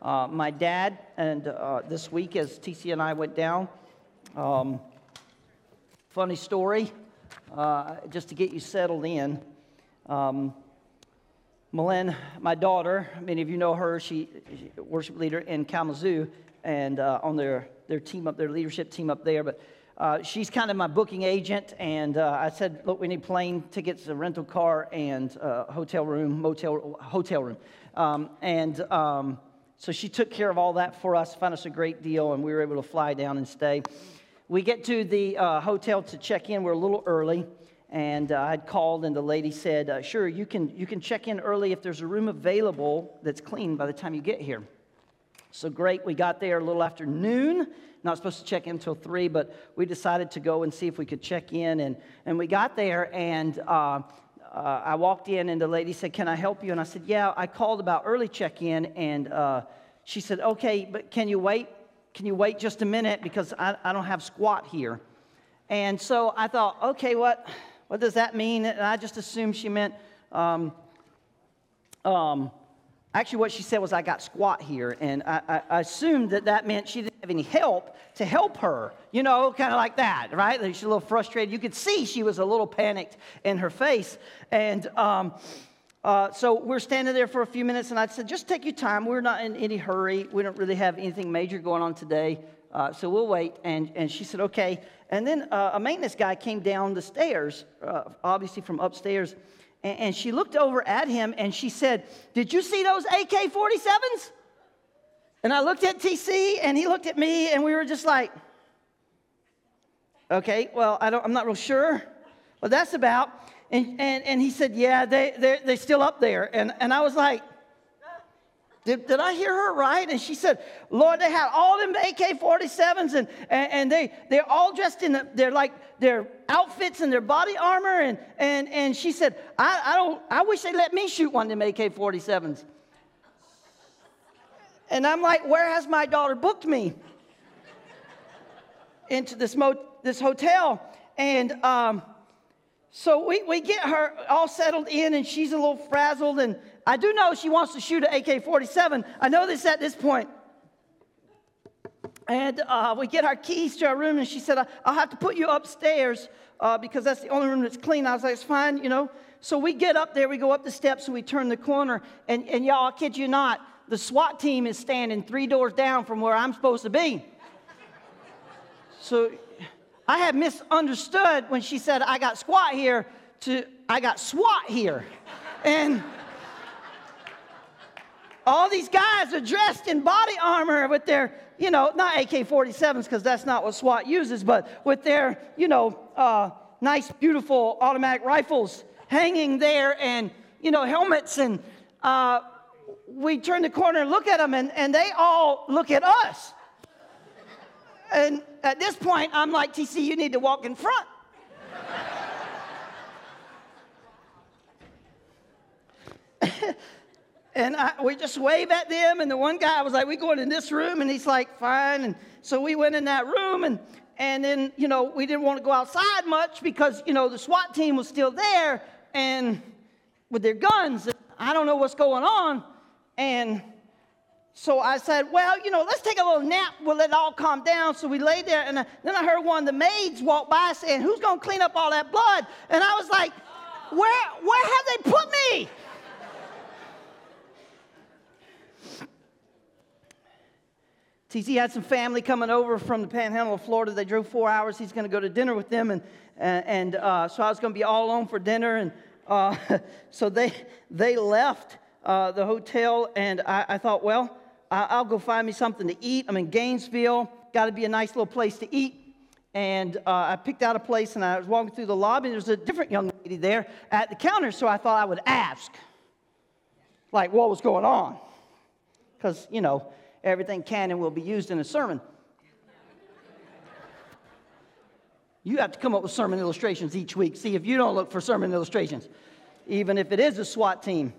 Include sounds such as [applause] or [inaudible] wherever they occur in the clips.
Uh, my dad, and uh, this week as TC and I went down, um, funny story, uh, just to get you settled in. Um, Malin, my daughter, many of you know her, she, she worship leader in Kalamazoo and uh, on their, their team up, their leadership team up there. But uh, she's kind of my booking agent, and uh, I said, look, we need plane tickets, a rental car, and uh, hotel room, motel, hotel room. Um, and um, so she took care of all that for us, found us a great deal, and we were able to fly down and stay. We get to the uh, hotel to check in. We're a little early, and uh, I'd called, and the lady said, uh, "Sure, you can you can check in early if there's a room available that's clean by the time you get here." So great. We got there a little after noon. Not supposed to check in until three, but we decided to go and see if we could check in, and and we got there, and. Uh, I walked in and the lady said, Can I help you? And I said, Yeah, I called about early check in. And uh, she said, Okay, but can you wait can you wait just a minute because I, I don't have squat here? And so I thought, okay, what, what does that mean? And I just assumed she meant, um, um, actually, what she said was, I got squat here. And I, I, assumed that that meant she didn't have any help to help her, you know, kind of like that, right? She's a little frustrated. You could see she was a little panicked in her face. And, um, uh, so we're standing there for a few minutes, and I said, just take your time. We're not in any hurry. We don't really have anything major going on today, uh, so we'll wait. And, and she said, okay. And then uh, a maintenance guy came down the stairs, uh, obviously from upstairs, and, she looked over at him and she said, Did you see those AK 47s? And I looked at TC, and he looked at me, and we were just like, okay, well, I don't, I'm not real sure what that's about. And, and, and he said, Yeah, they, they're, they're still up there. And, and I was like, did, did I hear her right? And she said, Lord, they had all them AK 47s and, and, and, they, they're all dressed in the, their like their outfits and their body armor. And, and, and she said, I, I, don't, I wish they let me shoot one of them AK 47s. And I'm like, Where has my daughter booked me? Into this, mo- this hotel. And um, so we, we get her all settled in, and she's a little frazzled. And I do know she wants to shoot an AK 47. I know this at this point. And uh, we get our keys to our room, and she said, I'll have to put you upstairs uh, because that's the only room that's clean. I was like, it's fine, you know. So we get up there, we go up the steps, and we turn the corner. And, and y'all, I kid you not, the SWAT team is standing three doors down from where I'm supposed to be. So I had misunderstood when she said, I got squat here to I got SWAT here. And all these guys are dressed in body armor with their, you know, not AK 47s because that's not what SWAT uses, but with their, you know, uh, nice, beautiful automatic rifles hanging there and, you know, helmets. And uh, we turn the corner and look at them, and, and they all look at us. And at this point, I'm like, TC, you need to walk in front. [laughs] and I, we just wave at them. And the one guy was like, we going in this room. And he's like, fine. And so we went in that room. And, and then, you know, we didn't want to go outside much because, you know, the SWAT team was still there and with their guns. I don't know what's going on. And so I said, well, you know, let's take a little nap. We'll let it all calm down. So we lay there, and then I heard one of the maids walk by saying, who's going to clean up all that blood? And I was like, where, where have they put me? TC had some family coming over from the panhandle of Florida. They drove four hours. He's going to go to dinner with them. And, and uh, so I was going to be all alone for dinner. And uh, [laughs] so they, they left uh, the hotel. And I, I thought, well, I'll go find me something to eat. I'm in Gainesville, got to be a nice little place to eat. And uh, I picked out a place and I was walking through the lobby, and there was a different young lady there at the counter, so I thought I would ask, like, what was going on? Because, you know, everything can and will be used in a sermon. You have to come up with sermon illustrations each week. See if you don't look for sermon illustrations, even if it is a SWAT team.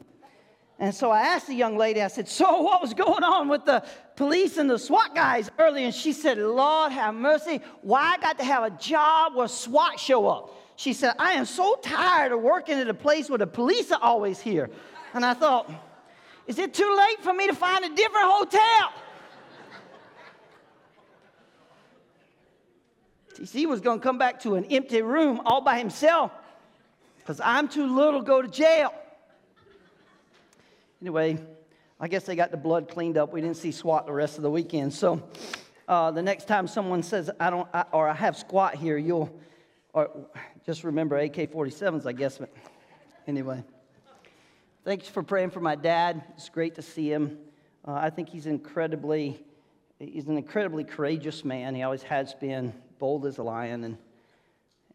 And so I asked the young lady, I said, So what was going on with the police and the SWAT guys early? And she said, Lord have mercy, why I got to have a job where SWAT show up? She said, I am so tired of working at a place where the police are always here. And I thought, is it too late for me to find a different hotel? TC was going to come back to an empty room all by himself because I'm too little to go to jail. Anyway, I guess they got the blood cleaned up. We didn't see SWAT the rest of the weekend. So uh, the next time someone says, I don't, I, or I have squat here, you'll, or just remember AK 47s, I guess. But anyway, thanks for praying for my dad. It's great to see him. Uh, I think he's incredibly, he's an incredibly courageous man. He always has been bold as a lion. And,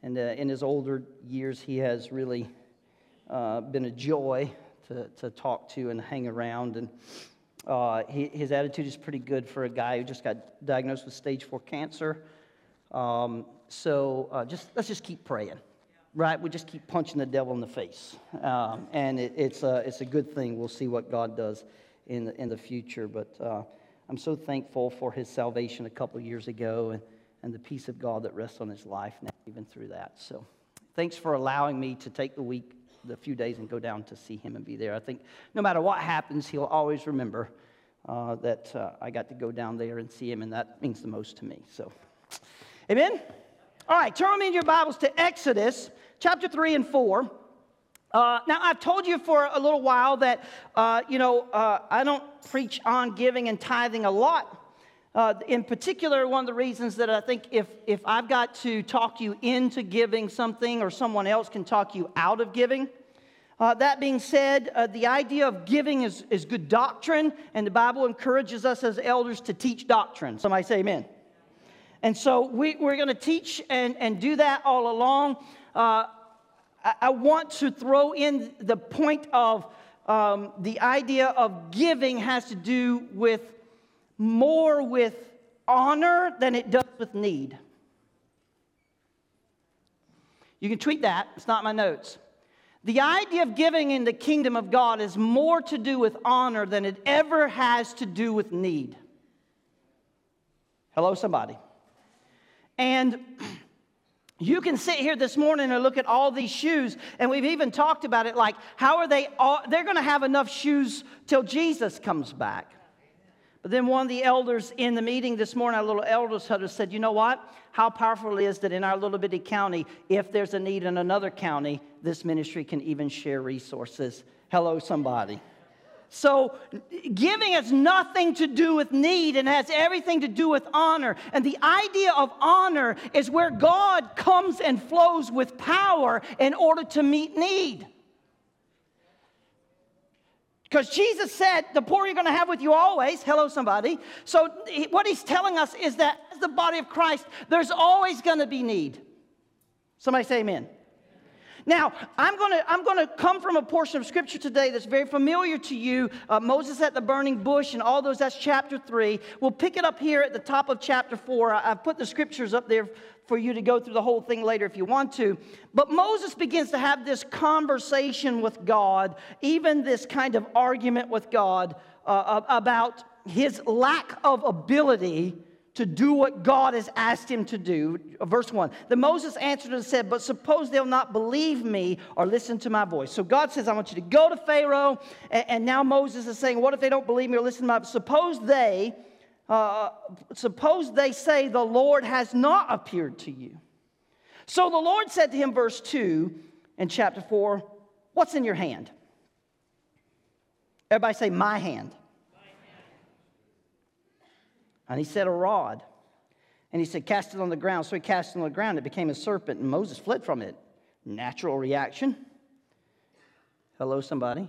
and uh, in his older years, he has really uh, been a joy to, to talk to and hang around. And uh, he, his attitude is pretty good for a guy who just got diagnosed with stage four cancer. Um, so uh, just let's just keep praying, right? We just keep punching the devil in the face, um, and it, it's a it's a good thing. We'll see what God does in the, in the future. But uh, I'm so thankful for his salvation a couple years ago, and and the peace of God that rests on his life now, even through that. So, thanks for allowing me to take the week the few days and go down to see him and be there. I think no matter what happens, he'll always remember uh, that uh, I got to go down there and see him, and that means the most to me. So, amen? All right, turn me in your Bibles to Exodus chapter 3 and 4. Uh, now, I've told you for a little while that, uh, you know, uh, I don't preach on giving and tithing a lot. Uh, in particular, one of the reasons that I think if, if I've got to talk you into giving something or someone else can talk you out of giving, uh, that being said, uh, the idea of giving is, is good doctrine, and the Bible encourages us as elders to teach doctrine. Somebody say amen. And so we, we're going to teach and, and do that all along. Uh, I, I, want to throw in the point of um, the idea of giving has to do with more with honor than it does with need. You can tweet that, it's not my notes. The idea of giving in the kingdom of God is more to do with honor than it ever has to do with need. Hello, somebody. And you can sit here this morning and look at all these shoes, and we've even talked about it like, how are they all, they're going to have enough shoes till Jesus comes back. But then one of the elders in the meeting this morning, our little elders had said, you know what? How powerful it is that in our little bitty county, if there's a need in another county, this ministry can even share resources. Hello, somebody. So, giving has nothing to do with need and has everything to do with honor. And the idea of honor is where God comes and flows with power in order to meet need. Because Jesus said, the poor you're going to have with you always. Hello, somebody. So, what he's telling us is that as the body of Christ, there's always going to be need. Somebody say amen. Now, I'm going to I'm to come from a portion of scripture today that's very familiar to you. Uh, Moses at the burning bush and all those, that's chapter 3. We'll pick it up here at the top of chapter 4. I, have put the scriptures up there for you to go through the whole thing later if you want to. But Moses begins to have this conversation with God, even this kind of argument with God uh, about his lack of ability to do what God has asked him to do. Verse 1 Then Moses answered and said, But suppose they'll not believe me or listen to my voice. So God says, I want you to go to Pharaoh. And, and now Moses is saying, What if they don't believe me or listen to my Suppose they uh, suppose they say, The Lord has not appeared to you. So the Lord said to him, verse 2 in chapter 4, What's in your hand? Everybody say, My hand. And he said, A rod. And he said, Cast it on the ground. So he cast it on the ground. It became a serpent, and Moses fled from it. Natural reaction. Hello, somebody.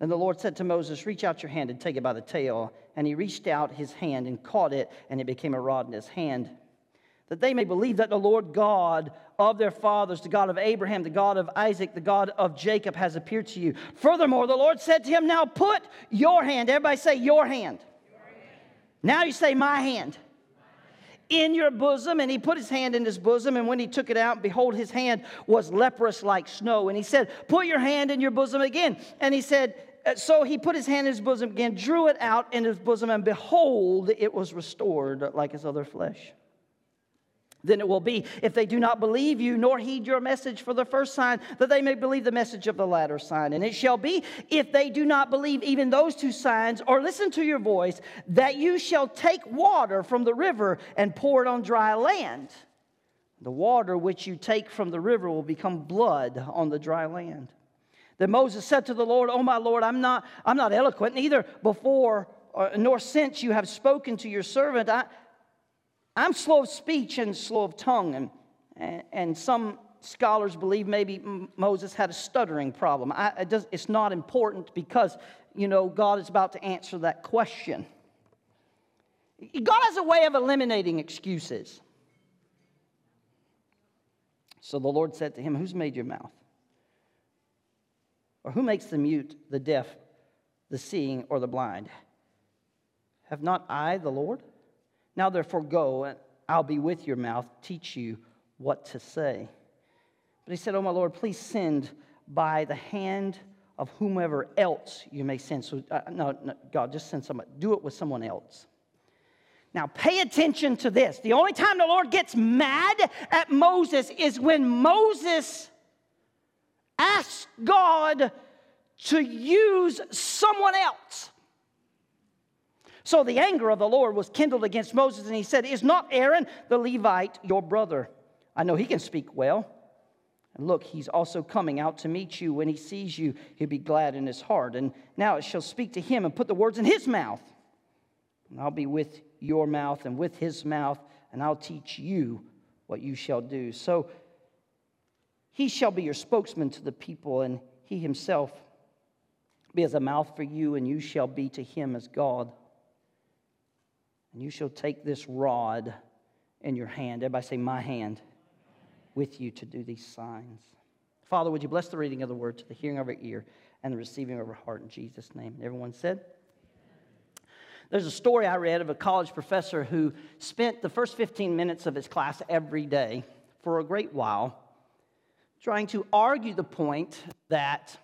And the Lord said to Moses, Reach out your hand and take it by the tail. And he reached out his hand and caught it, and it became a rod in his hand. That they may believe that the Lord God of their fathers, the God of Abraham, the God of Isaac, the God of Jacob, has appeared to you. Furthermore, the Lord said to him, Now put your hand, everybody say, Your hand. Now you say, My hand in your bosom. And he put his hand in his bosom. And when he took it out, behold, his hand was leprous like snow. And he said, Put your hand in your bosom again. And he said, uh, so he put his hand in his bosom again, drew it out in his bosom, and behold, it was restored like his other flesh. Then it will be, if they do not believe you, nor heed your message for the first sign, that they may believe the message of the latter sign. And it shall be, if they do not believe even those two signs, or listen to your voice, that you shall take water from the river and pour it on dry land. The water which you take from the river will become blood on the dry land. Then Moses said to the Lord, Oh my Lord, I'm not, I'm not eloquent, neither before uh, nor since you have spoken to your servant. I, I'm slow of speech and slow of tongue, and, and, some scholars believe maybe Moses had a stuttering problem. I, it does, it's not important because, you know, God is about to answer that question. God has a way of eliminating excuses. So the Lord said to him, Who's made your mouth? Or who makes the mute, the deaf, the seeing, or the blind? Have not I, the Lord? Now therefore go, and I'll be with your mouth, teach you what to say. But he said, Oh, my Lord, please send by the hand of whomever else you may send. So, uh, no, no, God, just send someone. Do it with someone else. Now, pay attention to this. The only time the Lord gets mad at Moses is when Moses asks God to use someone else. So the anger of the Lord was kindled against Moses, and he said, Is not Aaron the Levite your brother? I know he can speak well. And look, he's also coming out to meet you. When he sees you, he'll be glad in his heart. And now it shall speak to him and put the words in his mouth. And I'll be with your mouth and with his mouth, and I'll teach you what you shall do. So he shall be your spokesman to the people, and he himself be as a mouth for you, and you shall be to him as God. And you shall take this rod in your hand. Everybody say, My hand with you to do these signs. Father, would you bless the reading of the word to the hearing of our ear and the receiving of our heart in Jesus' name? Everyone said, there's a story I read of a college professor who spent the first 15 minutes of his class every day for a great while trying to argue the point that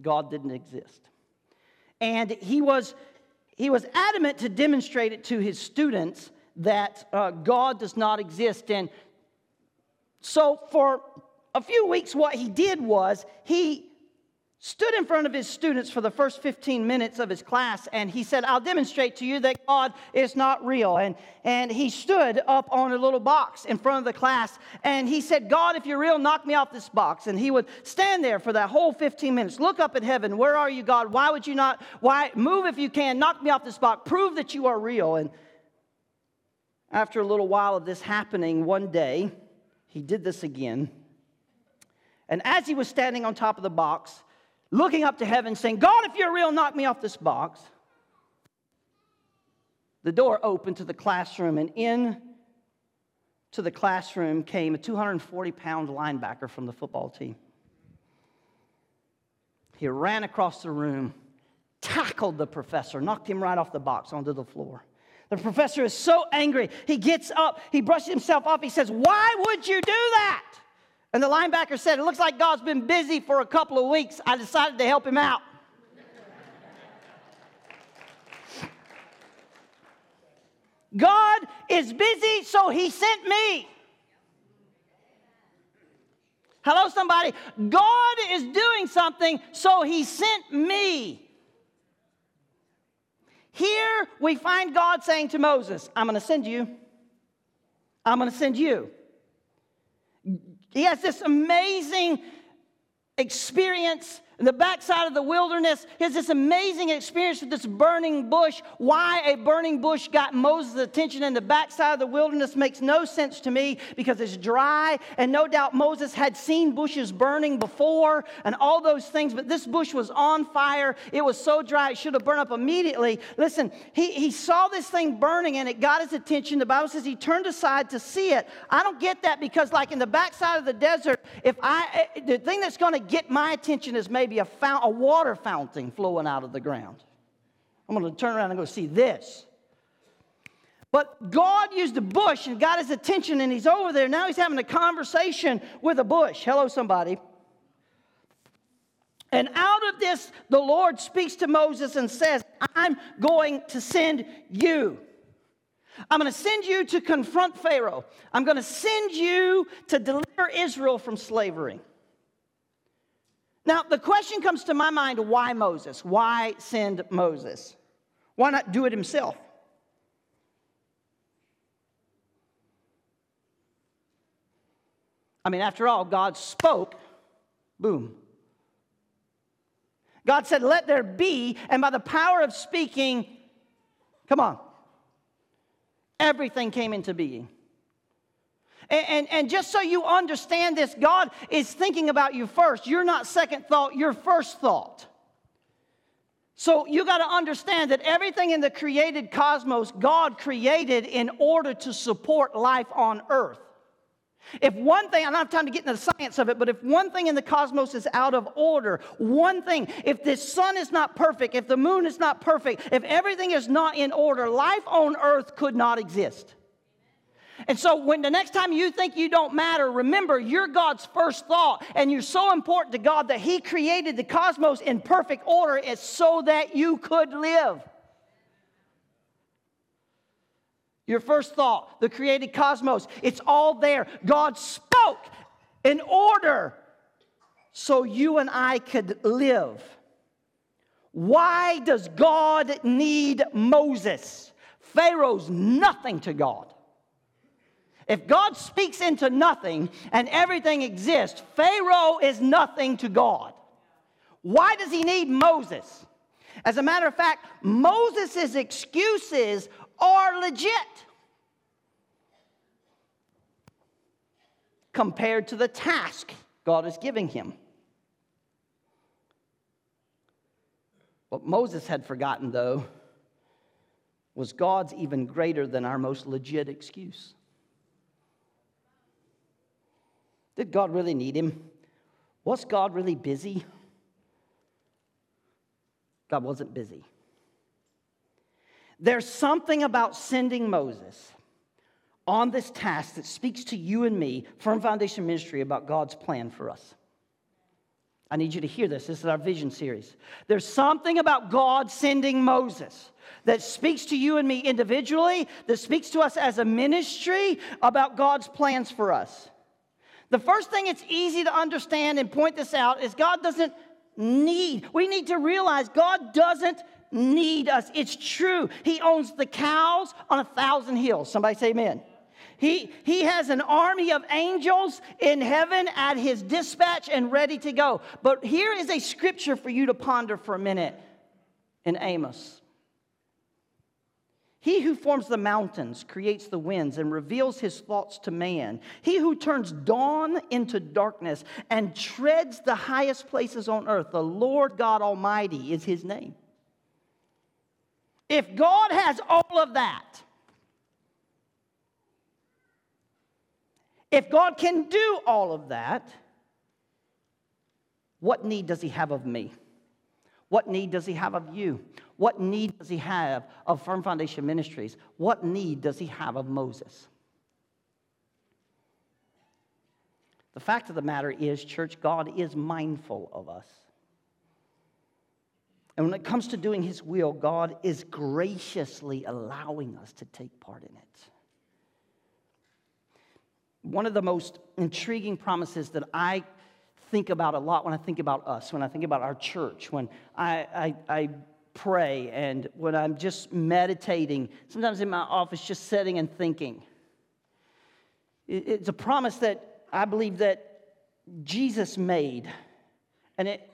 God didn't exist. And he was he was adamant to demonstrate it to his students that uh, God does not exist. And so, for a few weeks, what he did was he stood in front of his students for the first 15 minutes of his class and he said, I'll demonstrate to you that God is not real. And, and he stood up on a little box in front of the class and he said, God, if you're real, knock me off this box. And he would stand there for that whole 15 minutes, look up at heaven. Where are you, God? Why would you not? Why? Move if you can, knock me off this box, prove that you are real. And after a little while of this happening, one day, he did this again. And as he was standing on top of the box, looking up to heaven, saying, God, if you're real, knock me off this box. The door opened to the classroom, and in to the classroom came a 240 pound linebacker from the football team. He ran across the room, tackled the professor, knocked him right off the box onto the floor. The professor is so angry. He gets up, he brushes himself off. He says, Why would you do that? And the linebacker said, It looks like God's been busy for a couple of weeks. I decided to help him out. God is busy, so he sent me. Hello, somebody. God is doing something, so he sent me. Here we find God saying to Moses, I'm going to send you. I'm going to send you. He has this amazing experience in the backside of the wilderness. Has this amazing experience with this burning bush. Why a burning bush got Moses' attention in the backside of the wilderness makes no sense to me because it's dry. And no doubt Moses had seen bushes burning before and all those things, but this bush was on fire. It was so dry, it should have burned up immediately. Listen, he, he saw this thing burning and it got his attention. The Bible says he turned aside to see it. I don't get that because, like in the backside of the desert, if I, eh, the thing that's going to get my attention is maybe be a, fount, a water fountain flowing out of the ground. I'm going to turn around and go see this. But God used a bush and got his attention, and he's over there. Now he's having a conversation with a bush. Hello, somebody. And out of this, the Lord speaks to Moses and says, I'm going to send you. I'm going to send you to confront Pharaoh. I'm going to send you to deliver Israel from slavery. Now, the question comes to my mind why Moses? Why send Moses? Why not do it himself? I mean, after all, God spoke, boom. God said, Let there be, and by the power of speaking, come on, everything came into being. And, and, and, just so you understand this, God is thinking about you first. You're not second thought, you're first thought. So you got to understand that everything in the created cosmos, God created in order to support life on earth. If one thing, I don't have time to get into the science of it, but if one thing in the cosmos is out of order, one thing, if the sun is not perfect, if the moon is not perfect, if everything is not in order, life on earth could not exist. And so, when the next time you think you don't matter, remember you're God's first thought, and you're so important to God that He created the cosmos in perfect order so that you could live. Your first thought, the created cosmos, it's all there. God spoke in order so you and I could live. Why does God need Moses? Pharaoh's nothing to God. If God speaks into nothing and everything exists, Pharaoh is nothing to God. Why does he need Moses? As a matter of fact, Moses' excuses are legit compared to the task God is giving him. What Moses had forgotten, though, was God's even greater than our most legit excuse. Did God really need him? Was God really busy? God wasn't busy. There's something about sending Moses on this task that speaks to you and me, Firm Foundation Ministry, about God's plan for us. I need you to hear this. This is our vision series. There's something about God sending Moses that speaks to you and me individually, that speaks to us as a ministry about God's plans for us. The first thing it's easy to understand and point this out is God doesn't need, we need to realize God doesn't need us. It's true. He owns the cows on a thousand hills. Somebody say amen. He, he has an army of angels in heaven at his dispatch and ready to go. But here is a scripture for you to ponder for a minute in Amos. He who forms the mountains, creates the winds, and reveals his thoughts to man. He who turns dawn into darkness and treads the highest places on earth. The Lord God Almighty is his name. If God has all of that, if God can do all of that, what need does he have of me? What need does he have of you? What need does he have of Firm Foundation Ministries? What need does he have of Moses? The fact of the matter is, church, God is mindful of us. And when it comes to doing his will, God is graciously allowing us to take part in it. One of the most intriguing promises that I think about a lot when I think about us, when I think about our church, when I, I, I pray and when I'm just meditating, sometimes in my office, just sitting and thinking. It's a promise that I believe that Jesus made. And it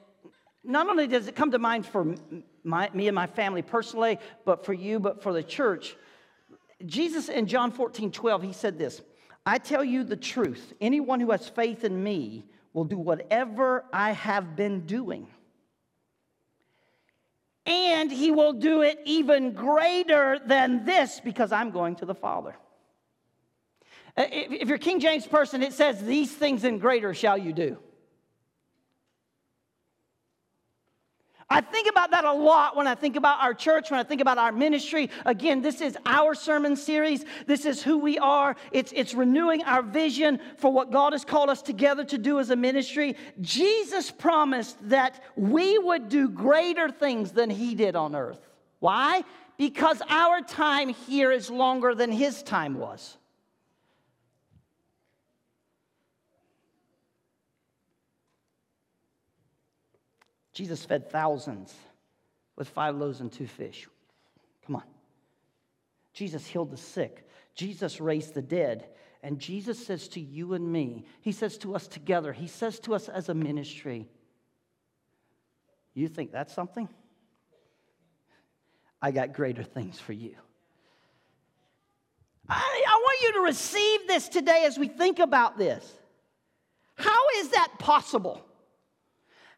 not only does it come to mind for my, me and my family personally, but for you, but for the church. Jesus in John 14, 12, he said this I tell you the truth. Anyone who has faith in me will do whatever I have been doing. And he will do it even greater than this because I'm going to the Father. Uh, if you're King James person, it says, These things and greater shall you do. I think about that a lot when I think about our church, when I think about our ministry. Again, this is our sermon series. This is who we are. It's, it's renewing our vision for what God has called us together to do as a ministry. Jesus promised that we would do greater things than He did on earth. Why? Because our time here is longer than his time was. Jesus fed thousands with five loaves and two fish. Come on. Jesus healed the sick. Jesus raised the dead. And Jesus says to you and me, He says to us together, He says to us as a ministry, You think that's something? I got greater things for you. I, I want you to receive this today as we think about this. How is that possible?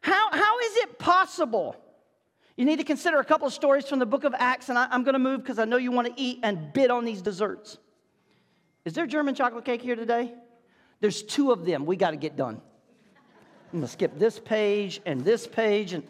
How, how is it possible? You need to consider a couple of stories from the book of Acts, and I, am going to move because I know you want to eat and bid on these desserts. Is there German chocolate cake here today? There's two of them. We got to get done. I'm going to skip this page and this page and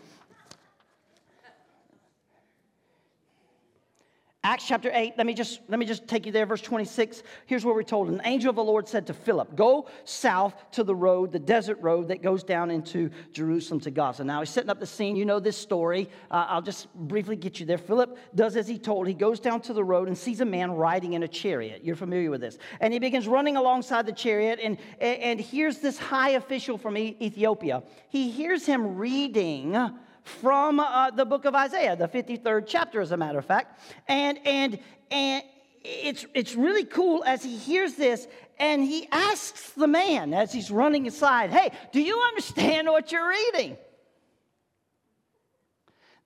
Acts chapter 8, let me just let me just take you there verse 26. Here's what we're told. An angel of the Lord said to Philip, "Go south to the road, the desert road that goes down into Jerusalem to Gaza." Now he's setting up the scene. You know this story. Uh, I'll just briefly get you there. Philip does as he told. He goes down to the road and sees a man riding in a chariot. You're familiar with this. And he begins running alongside the chariot and and here's this high official from Ethiopia. He hears him reading from uh, the book of Isaiah, the 53rd chapter, as a matter of fact. And, and, and it's, it's really cool as he hears this and he asks the man as he's running aside, Hey, do you understand what you're reading?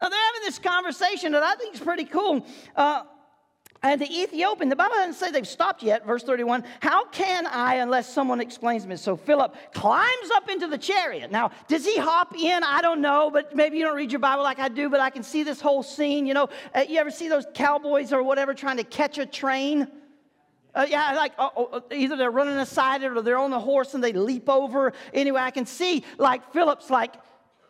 Now, they're having this conversation that I think is pretty cool. Uh, and the Ethiopian, the Bible doesn't say they've stopped yet, verse 31. How can I unless someone explains to me? So Philip climbs up into the chariot. Now, does he hop in? I don't know, but maybe you don't read your Bible like I do, but I can see this whole scene. You know, uh, you ever see those cowboys or whatever trying to catch a train? Uh, yeah, like uh, uh, either they're running aside it or they're on the horse and they leap over. Anyway, I can see like Philip's like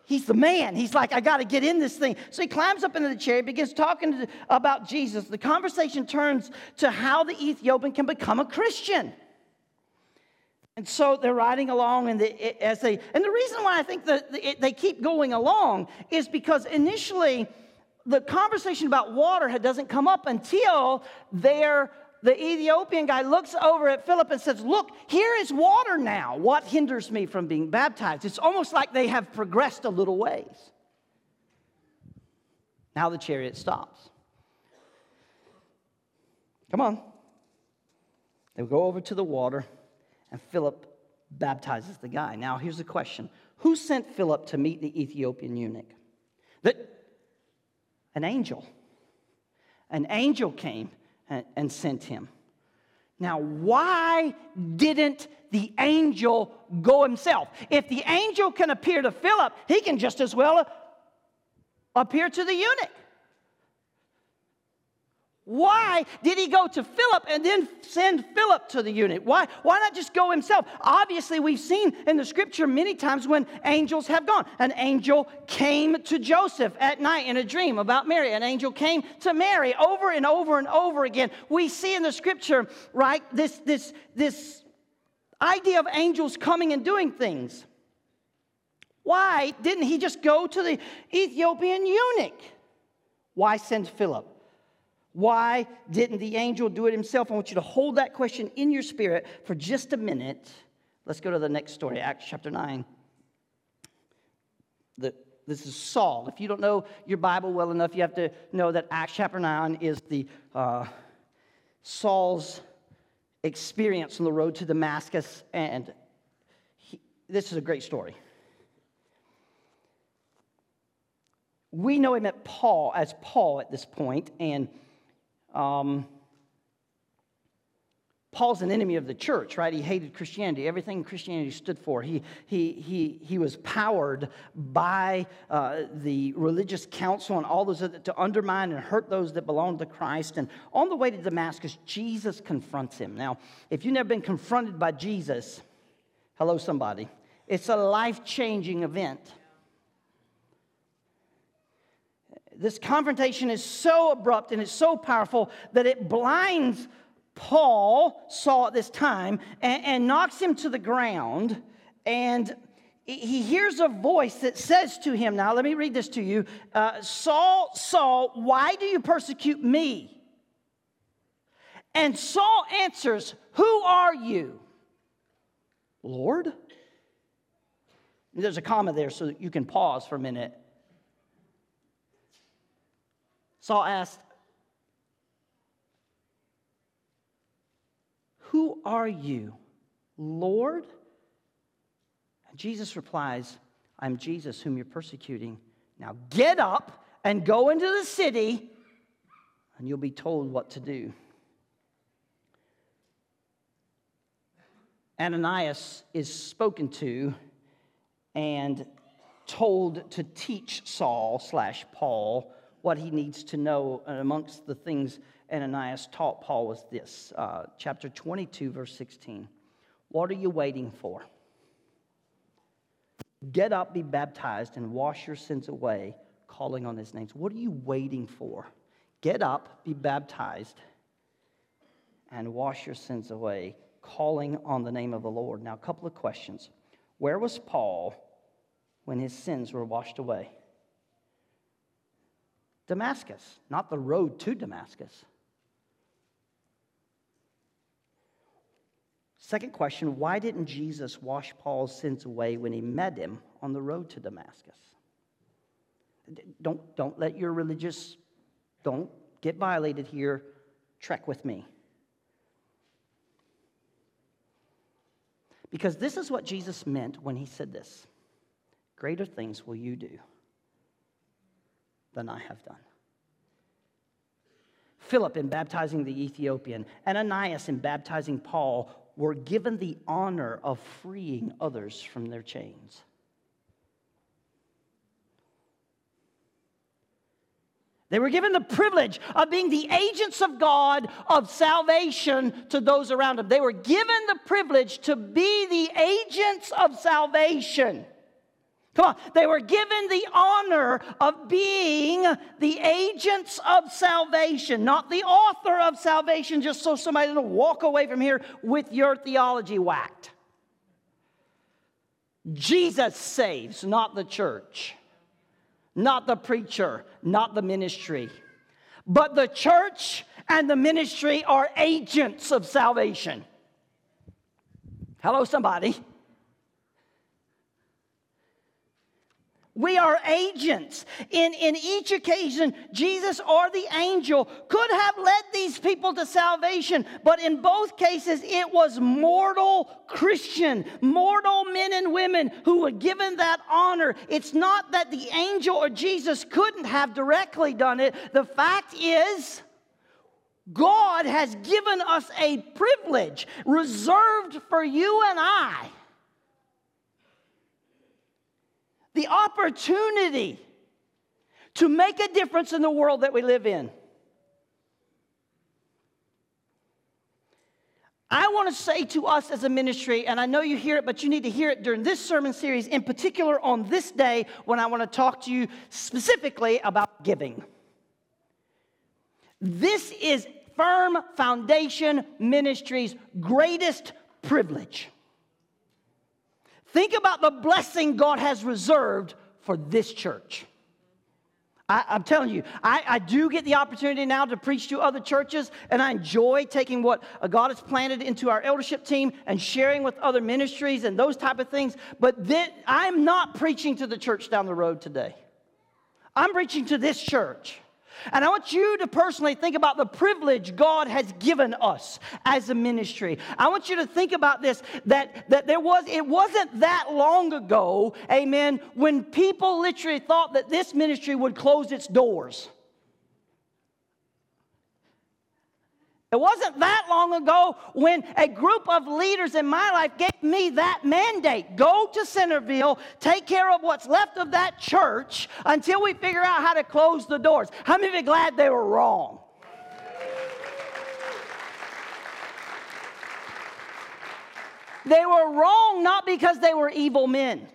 he's the man. He's like, I got to get in this thing. So he climbs up into the chariot, begins talking to, about Jesus. The conversation turns to how the Ethiopian can become a Christian. And so they're riding along, and the, as they, and the reason why I think that they keep going along is because initially the conversation about water doesn't come up until they're the Ethiopian guy looks over at Philip and says, Look, here is water now. What hinders me from being baptized? It's almost like they have progressed a little ways. Now the chariot stops. Come on. They go over to the water, and Philip baptizes the guy. Now, here's the question Who sent Philip to meet the Ethiopian eunuch? That an angel. An angel came and, sent him. Now, why didn't the angel go himself? If the angel can appear to Philip, he can just as well appear to the eunuch. Why did he go to Philip and then send Philip to the eunuch? Why, why not just go himself? Obviously, we've seen in the scripture many times when angels have gone. An angel came to Joseph at night in a dream about Mary. An angel came to Mary over and over and over again. We see in the scripture, right, this, this, this idea of angels coming and doing things. Why didn't he just go to the Ethiopian eunuch? Why send Philip? Why didn't the angel do it himself? I want you to hold that question in your spirit for just a minute. Let's go to the next story, Acts chapter 9. The, this is Saul. If you don't know your Bible well enough, you have to know that Acts chapter 9 is the uh, Saul's experience on the road to Damascus. And he, this is a great story. We know him at Paul as Paul at this point, and um, Paul's an enemy of the church, right? He hated Christianity, everything Christianity stood for. He, he, he, he was powered by uh, the religious council and all those that, to undermine and hurt those that belonged to Christ. And on the way to Damascus, Jesus confronts him. Now, if you've never been confronted by Jesus, hello, somebody, it's a life changing event this confrontation is so abrupt and it's so powerful that it blinds Paul, Saul at this time, and, and knocks him to the ground. And he hears a voice that says to him, now let me read this to you uh, Saul, Saul, why do you persecute me? And Saul answers, Who are you? Lord? There's a comma there so you can pause for a minute. Saul asked, Who are you, Lord? Jesus replies, I'm Jesus whom you're persecuting. Now get up and go into the city, and you'll be told what to do. Ananias is spoken to and told to teach Saul slash Paul what he needs to know. And amongst the things Ananias taught Paul was this uh, chapter 22, verse 16. What are you waiting for? Get up, be baptized, and wash your sins away, calling on his name. What are you waiting for? Get up, be baptized, and wash your sins away, calling on the name of the Lord. Now, a couple of questions. Where was Paul when his sins were washed away? Damascus, not the road to Damascus. Second question why didn't Jesus wash Paul's sins away when he met him on the road to Damascus? Don't, don't let your religious, don't get violated here. Trek with me. Because this is what Jesus meant when he said this Greater things will you do than I have done. Philip in baptizing the Ethiopian, and Ananias in baptizing Paul were given the honor of freeing others from their chains. They were given the privilege of being the agents of God of salvation to those around them. They were given the privilege to be the agents of salvation. Come on, they were given the honor of being the agents of salvation, not the author of salvation, just so somebody doesn't walk away from here with your theology whacked. Jesus saves, not the church, not the preacher, not the ministry. But the church and the ministry are agents of salvation. Hello, somebody. We are agents. In, in each occasion, Jesus or the angel could have led these people to salvation, but in both cases, it was mortal Christian, mortal men and women who were given that honor. It's not that the angel or Jesus couldn't have directly done it. The fact is, God has given us a privilege reserved for you and I the opportunity to make a difference in the world that we live in. I want to say to us as a ministry, and I know you hear it, but you need to hear it during this sermon series, in particular on this day when I want to talk to you specifically about giving. This is Firm Foundation Ministry's greatest privilege. Think about the blessing God has reserved for this church. I, am telling you, I, I, do get the opportunity now to preach to other churches, and I enjoy taking what God has planted into our eldership team and sharing with other ministries and those type of things. But then, I'm not preaching to the church down the road today. I'm preaching to this church. And I want you to personally think about the privilege God has given us as a ministry. I want you to think about this that, that there was, it wasn't that long ago, amen, when people literally thought that this ministry would close its doors. It wasn't that long ago when a group of leaders in my life gave me that mandate go to Centerville, take care of what's left of that church until we figure out how to close the doors. How many of you glad they were wrong? They were wrong not because they were evil men.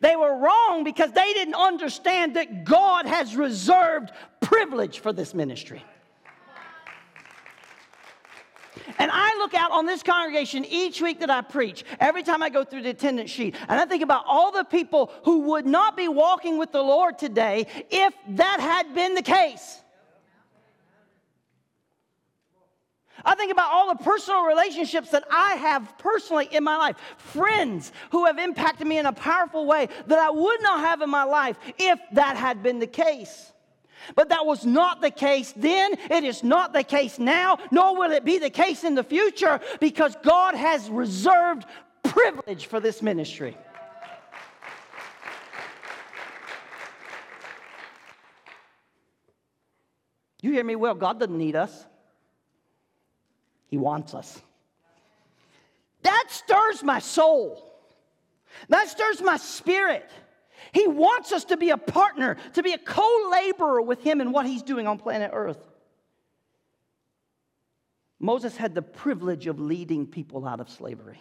They were wrong because they didn't understand that God has reserved privilege for this ministry. And I look out on this congregation each week that I preach, every time I go through the attendance sheet, and I think about all the people who would not be walking with the Lord today if that had been the case. I think about all the personal relationships that I have personally in my life, friends who have impacted me in a powerful way that I would not have in my life if that had been the case. But that was not the case then. It is not the case now, nor will it be the case in the future because God has reserved privilege for this ministry. You hear me well? God doesn't need us, He wants us. That stirs my soul. That stirs my spirit. He wants us to be a partner, to be a co laborer with Him in what He's doing on planet Earth. Moses had the privilege of leading people out of slavery.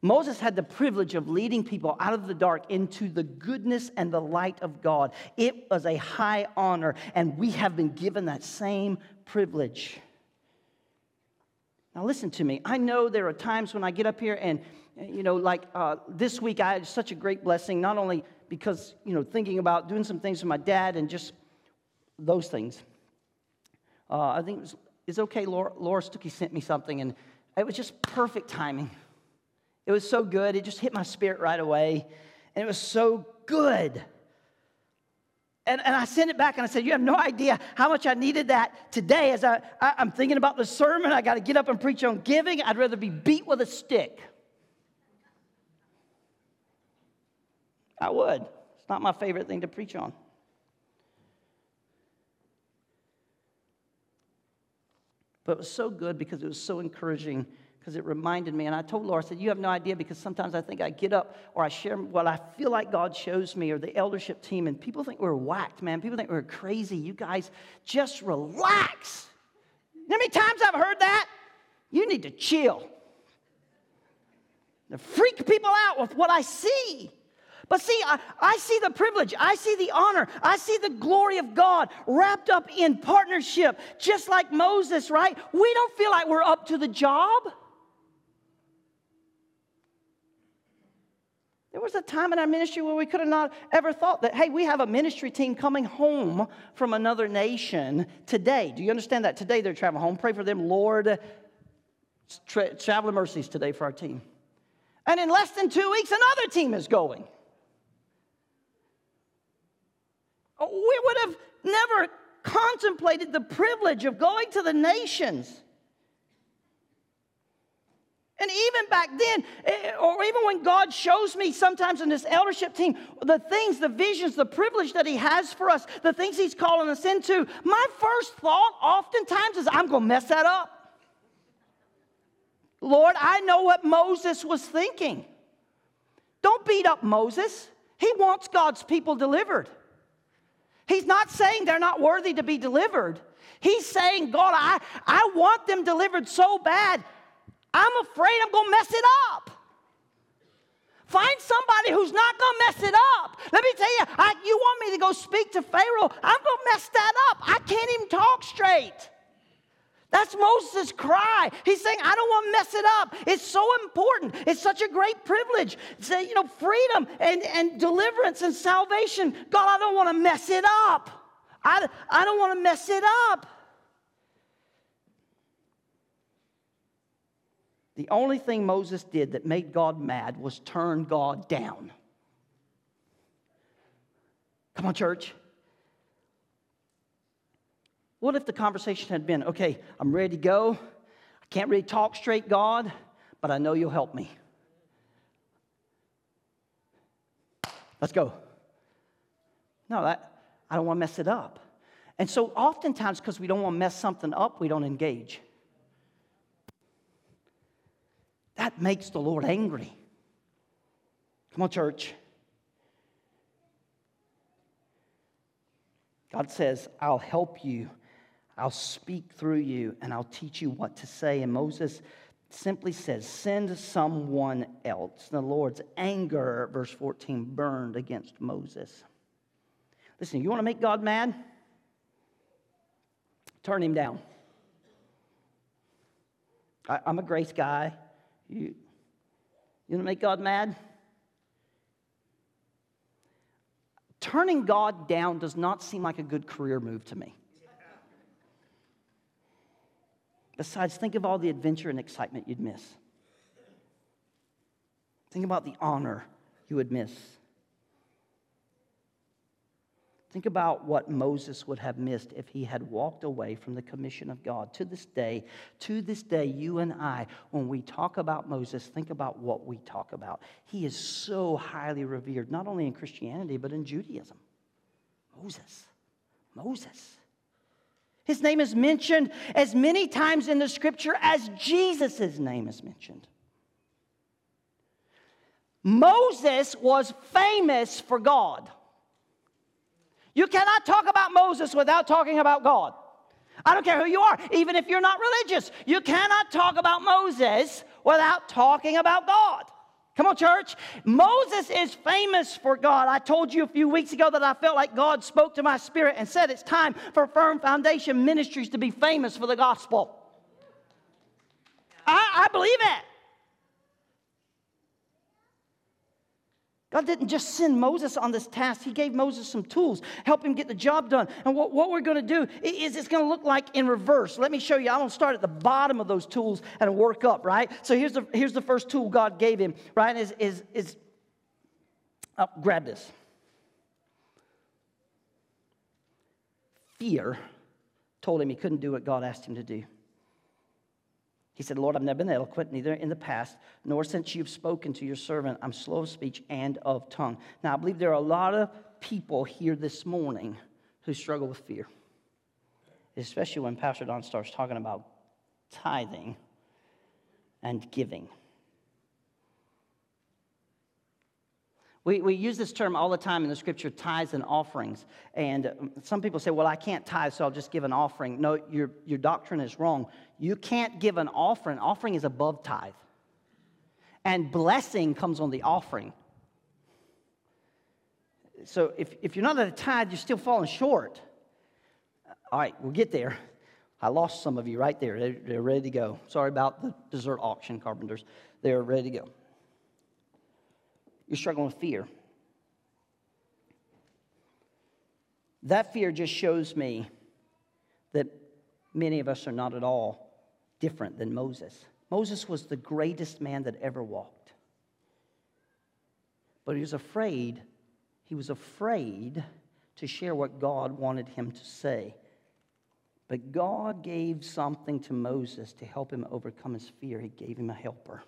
Moses had the privilege of leading people out of the dark into the goodness and the light of God. It was a high honor, and we have been given that same privilege. Now, listen to me. I know there are times when I get up here and you know, like uh, this week, I had such a great blessing, not only because, you know, thinking about doing some things for my dad and just those things. Uh, I think it was, it's okay, Laura, Laura Stuckey sent me something, and it was just perfect timing. It was so good. It just hit my spirit right away, and it was so good. And, and I sent it back and I said, You have no idea how much I needed that today as I, I, am thinking about the sermon. I got to get up and preach on giving. I'd rather be beat with a stick. I would. It's not my favorite thing to preach on. But it was so good because it was so encouraging because it reminded me. And I told Laura, I said, You have no idea because sometimes I think I get up or I share what I feel like God shows me or the eldership team, and people think we're whacked, man. People think we're crazy. You guys just relax. You know how many times I've heard that? You need to chill. To freak people out with what I see. But see, I, I, see the privilege, I see the honor, I see the glory of God wrapped up in partnership, just like Moses, right? We don't feel like we're up to the job. There was a time in our ministry where we could have not ever thought that, hey, we have a ministry team coming home from another nation today. Do you understand that? Today they're traveling home. Pray for them, Lord. Tra- traveling mercies today for our team. And in less than two weeks, another team is going. We would have never contemplated the privilege of going to the nations. And even back then, eh, or even when God shows me sometimes in this eldership team, the things, the visions, the privilege that He has for us, the things He's calling us into, my first thought oftentimes is, I'm going to mess that up. Lord, I know what Moses was thinking. Don't beat up Moses. He wants God's people delivered. He's not saying they're not worthy to be delivered. He's saying, God, I, I want them delivered so bad, I'm afraid I'm going to mess it up. Find somebody who's not going to mess it up. Let me tell you, I, you want me to go speak to Pharaoh, I'm going to mess that up. I can't even talk straight. That's Moses' cry. He's saying, I don't want to mess it up. It's so important. It's such a great privilege. Say, you know, freedom and, and deliverance and salvation. God, I don't want to mess it up. I, I don't want to mess it up. The only thing Moses did that made God mad was turn God down. Come on, church. What if the conversation had been, okay, I'm ready to go. I can't really talk straight, God, but I know you'll help me. Let's go. No, that, I don't want to mess it up. And so, oftentimes, because we don't want to mess something up, we don't engage. That makes the Lord angry. Come on, church. God says, I'll help you I'll speak through you and I'll teach you what to say. And Moses simply says, Send someone else. The Lord's anger, verse 14, burned against Moses. Listen, you want to make God mad? Turn him down. I, am a grace guy. You, you want to make God mad? Turning God down does not seem like a good career move to me. Besides, think of all the adventure and excitement you'd miss. Think about the honor you would miss. Think about what Moses would have missed if he had walked away from the commission of God. To this day, to this day, you and I, when we talk about Moses, think about what we talk about. He is so highly revered, not only in Christianity, but in Judaism. Moses. Moses. His name is mentioned as many times in the scripture as Jesus' name is mentioned. Moses was famous for God. You cannot talk about Moses without talking about God. I don't care who you are, even if you're not religious. You cannot talk about Moses without talking about God. Come on, church. Moses is famous for God. I told you a few weeks ago that I felt like God spoke to my spirit and said it's time for Firm Foundation Ministries to be famous for the gospel. I, I believe it. God didn't just send Moses on this task. He gave Moses some tools, help him get the job done. And what, what we're going to do is it's going to look like in reverse. Let me show you. I'm going to start at the bottom of those tools and work up, right? So here's the, here's the first tool God gave him, right? Is, is, is oh, grab this. Fear told him he couldn't do what God asked him to do. He said, Lord, I've never been eloquent, neither in the past, nor since you've spoken to your servant. I'm slow of speech and of tongue. Now, I believe there are a lot of people here this morning who struggle with fear, especially when Pastor Don starts talking about tithing and giving. We, we use this term all the time in the scripture tithes and offerings. And some people say, well, I can't tithe, so I'll just give an offering. No, your, your doctrine is wrong. You can't give an offering, offering is above tithe. And blessing comes on the offering. So if, if you're not at a tithe, you're still falling short. All right, we'll get there. I lost some of you right there. They're, they're ready to go. Sorry about the dessert auction, carpenters. They're ready to go. You're struggling with fear. That fear just shows me that many of us are not at all different than Moses. Moses was the greatest man that ever walked. But he was afraid, he was afraid to share what God wanted him to say. But God gave something to Moses to help him overcome his fear. He gave him a helper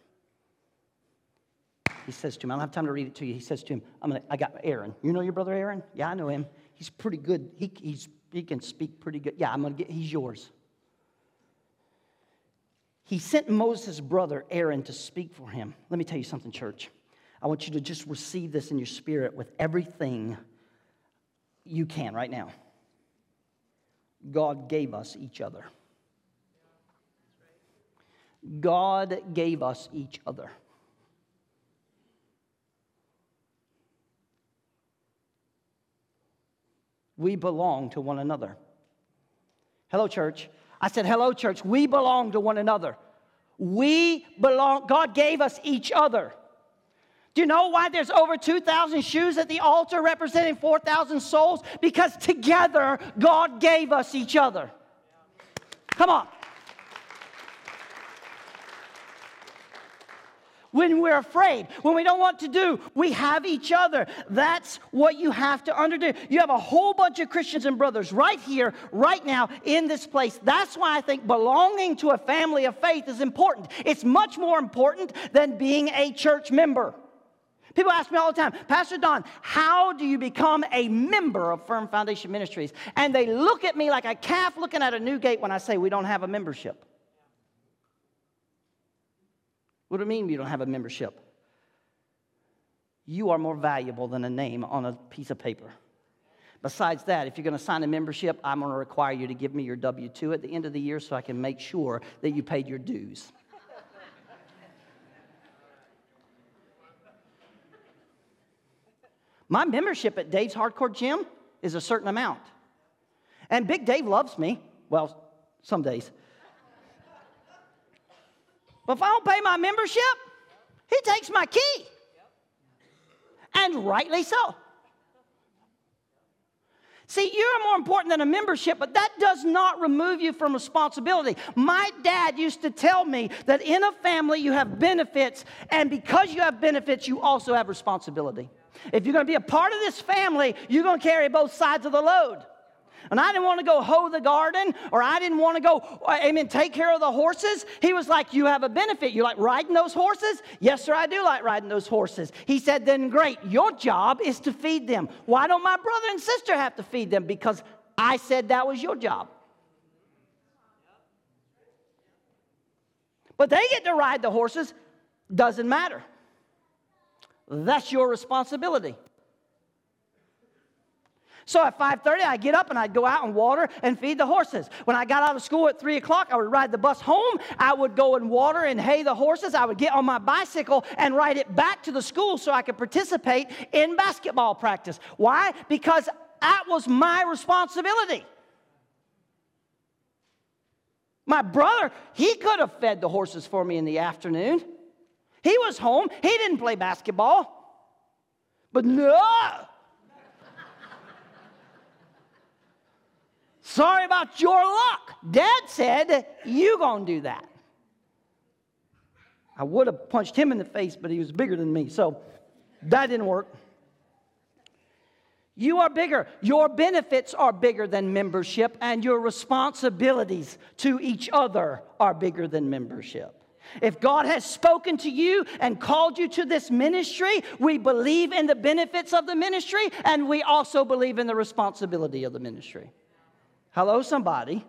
he says to him, I don't have time to read it to you. He says to him, I'm gonna, I got Aaron. You know your brother Aaron? Yeah, I know him. He's pretty good. He, he's, he can speak pretty good. Yeah, I'm going to get, he's yours. He sent Moses' brother Aaron to speak for him. Let me tell you something, church. I want you to just receive this in your spirit with everything you can right now. God gave us each other. God gave us each other. We belong to one another. Hello, church. I said, Hello, church. We belong to one another. We belong, God gave us each other. Do you know why there's over 2,000 shoes at the altar representing 4,000 souls? Because together God gave us each other. Come on. When we're afraid, when we don't want to do, we have each other. That's what you have to underdo. You have a whole bunch of Christians and brothers right here, right now, in this place. That's why I think belonging to a family of faith is important. It's much more important than being a church member. People ask me all the time, Pastor Don, how do you become a member of Firm Foundation Ministries? And they look at me like a calf looking at a new gate when I say we don't have a membership. What do you mean you don't have a membership? You are more valuable than a name on a piece of paper. Besides that, if you're going to sign a membership, I'm going to require you to give me your W 2 at the end of the year so I can make sure that you paid your dues. My membership at Dave's Hardcore Gym is a certain amount. And Big Dave loves me. Well, some days. But if I don't pay my membership, he takes my key. And rightly so. See, you're more important than a membership, but that does not remove you from responsibility. My dad used to tell me that in a family you have benefits, and because you have benefits, you also have responsibility. If you're to be a part of this family, you're to carry both sides of the load. And I didn't want to go hoe the garden or I didn't want to go, amen, take care of the horses. He was like, You have a benefit. You like riding those horses? Yes, sir, I do like riding those horses. He said, Then great. Your job is to feed them. Why don't my brother and sister have to feed them? Because I said that was your job. But they get to ride the horses, doesn't matter. That's your responsibility. So at 5:30, I get up and I'd go out and water and feed the horses. When I got out of school at 3 o'clock, I would ride the bus home. I would go and water and hay the horses. I would get on my bicycle and ride it back to the school so I could participate in basketball practice. Why? Because that was my responsibility. My brother, he could have fed the horses for me in the afternoon. He was home. He didn't play basketball. But no, Sorry about your luck. Dad said, You gonna do that. I would have punched him in the face, but he was bigger than me, so that didn't work. You are bigger. Your benefits are bigger than membership, and your responsibilities to each other are bigger than membership. If God has spoken to you and called you to this ministry, we believe in the benefits of the ministry, and we also believe in the responsibility of the ministry. Hello, somebody.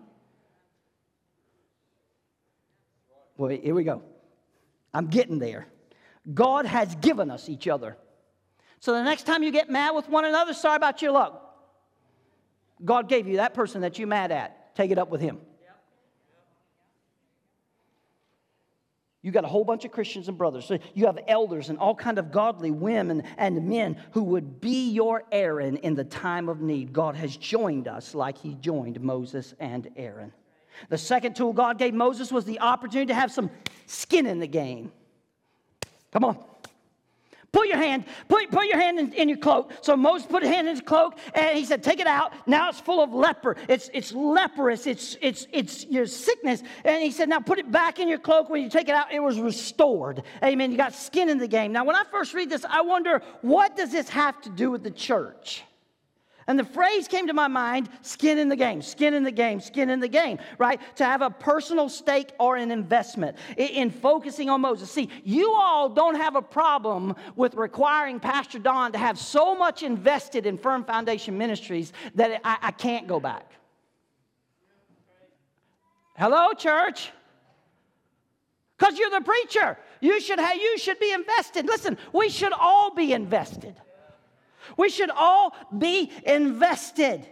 Well, here we go. I'm getting there. God has given us each other. So the next time you get mad with one another, sorry about your luck. God gave you that person that you're mad at. Take it up with him. You got a whole bunch of Christians and brothers. So you have elders and all kind of godly women and men who would be your Aaron in the time of need. God has joined us like he joined Moses and Aaron. The second tool God gave Moses was the opportunity to have some skin in the game. Come on. Put your hand, put, put your hand in, in, your cloak. So Moses put his hand in his cloak and he said, Take it out. Now it's full of leper. It's, it's leprous. It's, it's, it's your sickness. And he said, Now put it back in your cloak. When you take it out, it was restored. Amen. You got skin in the game. Now, when I first read this, I wonder, what does this have to do with the church? And the phrase came to my mind skin in the game, skin in the game, skin in the game, right? To have a personal stake or an investment in, focusing on Moses. See, you all don't have a problem with requiring Pastor Don to have so much invested in Firm Foundation Ministries that I, I can't go back. Hello, church? Because you're the preacher. You should, have, you should be invested. Listen, we should all be invested. We should all be invested.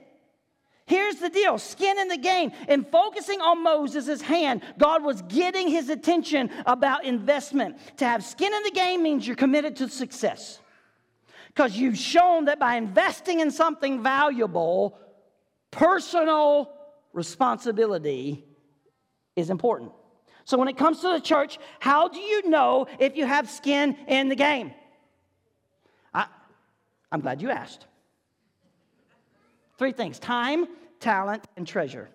Here's the deal skin in the game. In focusing on Moses' hand, God was getting his attention about investment. To have skin in the game means you're committed to success. Because you've shown that by investing in something valuable, personal responsibility is important. So when it comes to the church, how do you know if you have skin in the game? I'm glad you asked. Three things time, talent, and treasure.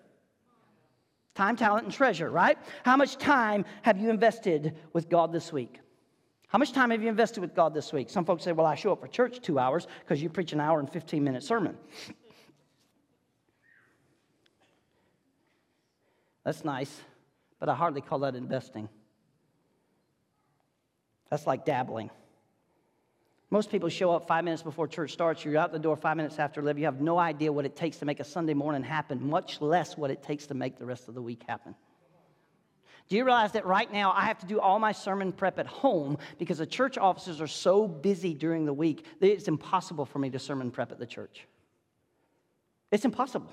Time, talent, and treasure, right? How much time have you invested with God this week? How much time have you invested with God this week? Some folks say, well, I show up for church two hours because you preach an hour and 15 minute sermon. That's nice, but I hardly call that investing. That's like dabbling. Most people show up five minutes before church starts. You're out the door five minutes after 11. You have no idea what it takes to make a Sunday morning happen, much less what it takes to make the rest of the week happen. Do you realize that right now I have to do all my sermon prep at home because the church offices are so busy during the week that it's impossible for me to sermon prep at the church? It's impossible.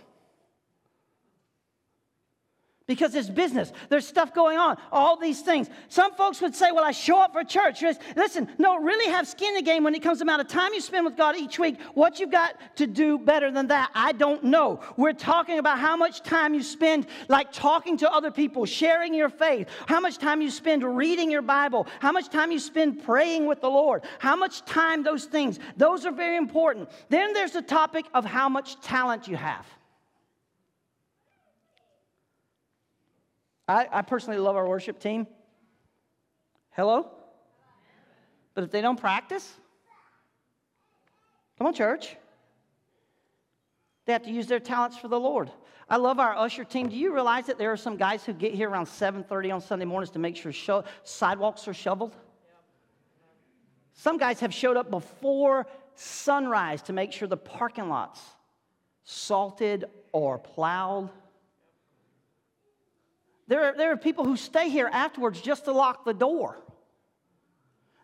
Because it's business. There's stuff going on, all these things. Some folks would say, Well, I show up for church. Listen, no, really have skin in the game when it comes to amount of time you spend with God each week. What you've got to do better than that, I don't know. We're talking about how much time you spend like talking to other people, sharing your faith, how much time you spend reading your Bible, how much time you spend praying with the Lord, how much time those things, those are very important. Then there's the topic of how much talent you have. I, I personally love our worship team. Hello? But if they don't practice, come on, church. They have to use their talents for the Lord. I love our usher team. Do you realize that there are some guys who get here around 7:30 on Sunday mornings to make sure sho- sidewalks are shoveled? Some guys have showed up before sunrise to make sure the parking lots salted or plowed. There are, there are people who stay here afterwards just to lock the door.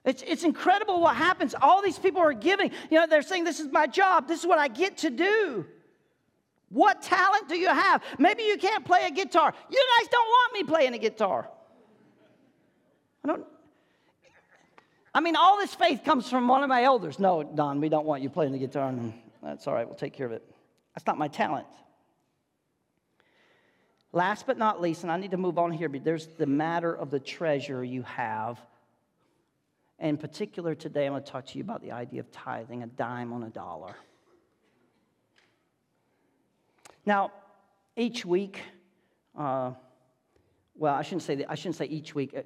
It's, it's incredible what happens. All these people are giving. You know, they're saying, This is my job, this is what I get to do. What talent do you have? Maybe you can't play a guitar. You guys don't want me playing a guitar. I don't. I mean, all this faith comes from one of my elders. No, Don, we don't want you playing the guitar. That's all right, we'll take care of it. That's not my talent. Last but not least, and I need to move on here, but there's the matter of the treasure you have. In particular, today I'm going to talk to you about the idea of tithing, a dime on a dollar. Now, each week, uh, well, I shouldn't say that, I shouldn't say each week. Uh,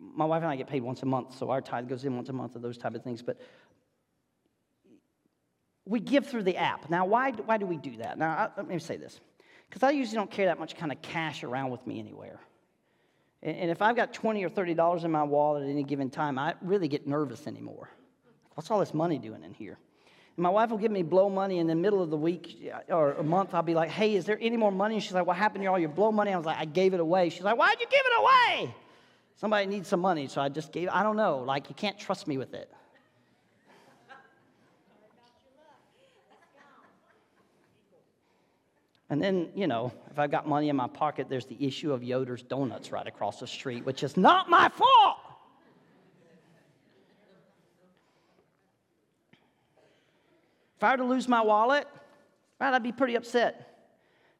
my wife and I get paid once a month, so our tithe goes in once a month of those type of things. But we give through the app. Now, why, why do we do that? Now, let me say this because I usually don't carry that much kind of cash around with me anywhere. And if I've got 20 or $30 in my wallet at any given time, I really get nervous anymore. What's all this money doing in here? And my wife will give me blow money in the middle of the week uh, or a month. I'll be like, hey, is there any more money? And she's like, what happened to all your blow money? I was like, I gave it away. She's like, why'd you give it away? Somebody needs some money, so I just gave I don't know. Like, you can't trust me with it. And then, you know, if I've got money in my pocket, there's the issue of Yoder's Donuts right across the street, which is not my fault. If I were to lose my wallet, right, I'd be pretty upset.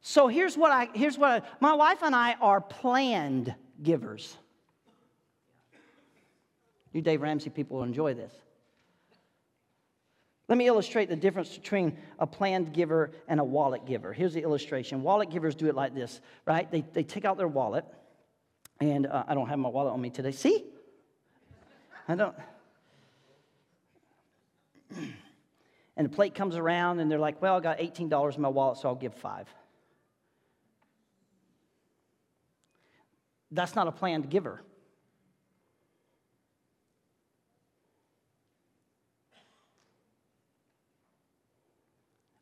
So here's what I, here's what I, my wife and I are planned givers. You Dave Ramsey people will enjoy this. Let me illustrate the difference between a planned giver and a wallet giver. Here's the illustration. Wallet givers do it like this, right? They, they take out their wallet, and uh, I don't have my wallet on me today. See? I don't. [clears throat] And the plate comes around, and they're like, well, I got $18 in my wallet, so I'll give five. That's not a planned giver.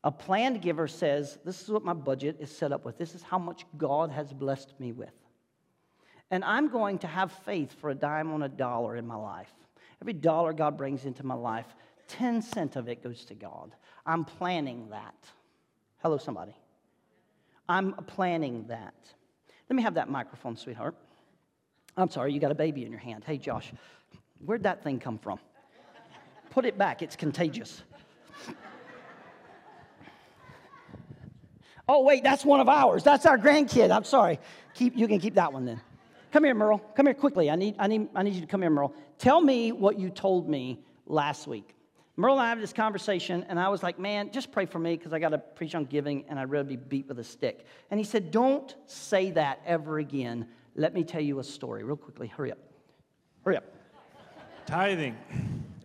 A planned giver says, This is what my budget is set up with. This is how much God has blessed me with. And I'm going to have faith for a dime on a dollar in my life. Every dollar God brings into my life, 10 cents of it goes to God. I'm planning that. Hello, somebody. I'm planning that. Let me have that microphone, sweetheart. I'm sorry, you got a baby in your hand. Hey, Josh, where'd that thing come from? Put it back, it's contagious. Oh, wait, that's one of ours. That's our grandkid. I'm sorry. Keep, you can keep that one then. Come here, Merle. Come here quickly. I need, I, need, I need you to come here, Merle. Tell me what you told me last week. Merle and I had this conversation, and I was like, man, just pray for me because I got to preach on giving, and I'd rather be beat with a stick. And he said, don't say that ever again. Let me tell you a story real quickly. Hurry up. Hurry up. Tithing.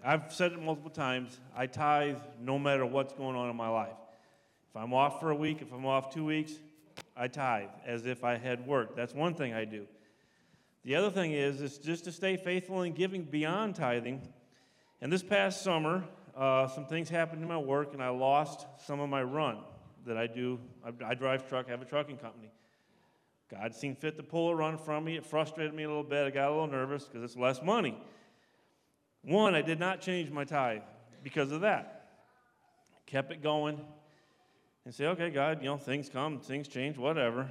I've said it multiple times. I tithe no matter what's going on in my life. If I'm off for a week, if I'm off two weeks, I tithe as if I had worked. That's one thing I do. The other thing is, is just to stay faithful in giving beyond tithing. And this past summer, uh, some things happened in my work, and I lost some of my run that I do. I, I drive truck, I have a trucking company. God seemed fit to pull a run from me. It frustrated me a little bit. I got a little nervous because it's less money. One, I did not change my tithe because of that. Kept it going, and say, okay, God, you know, things come, things change, whatever.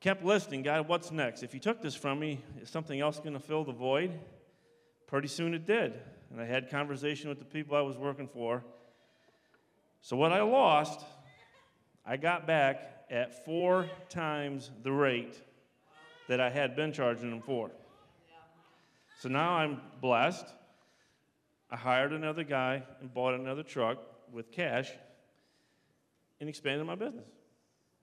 kept listening God, what's next? If you took this from me, is something else going to fill the void? Pretty soon it did. And I had conversation with the people I was working for. So what I lost, I got back at four times the rate that I had been charging them for. So now I'm blessed. I hired another guy and bought another truck with cash and expanded my business.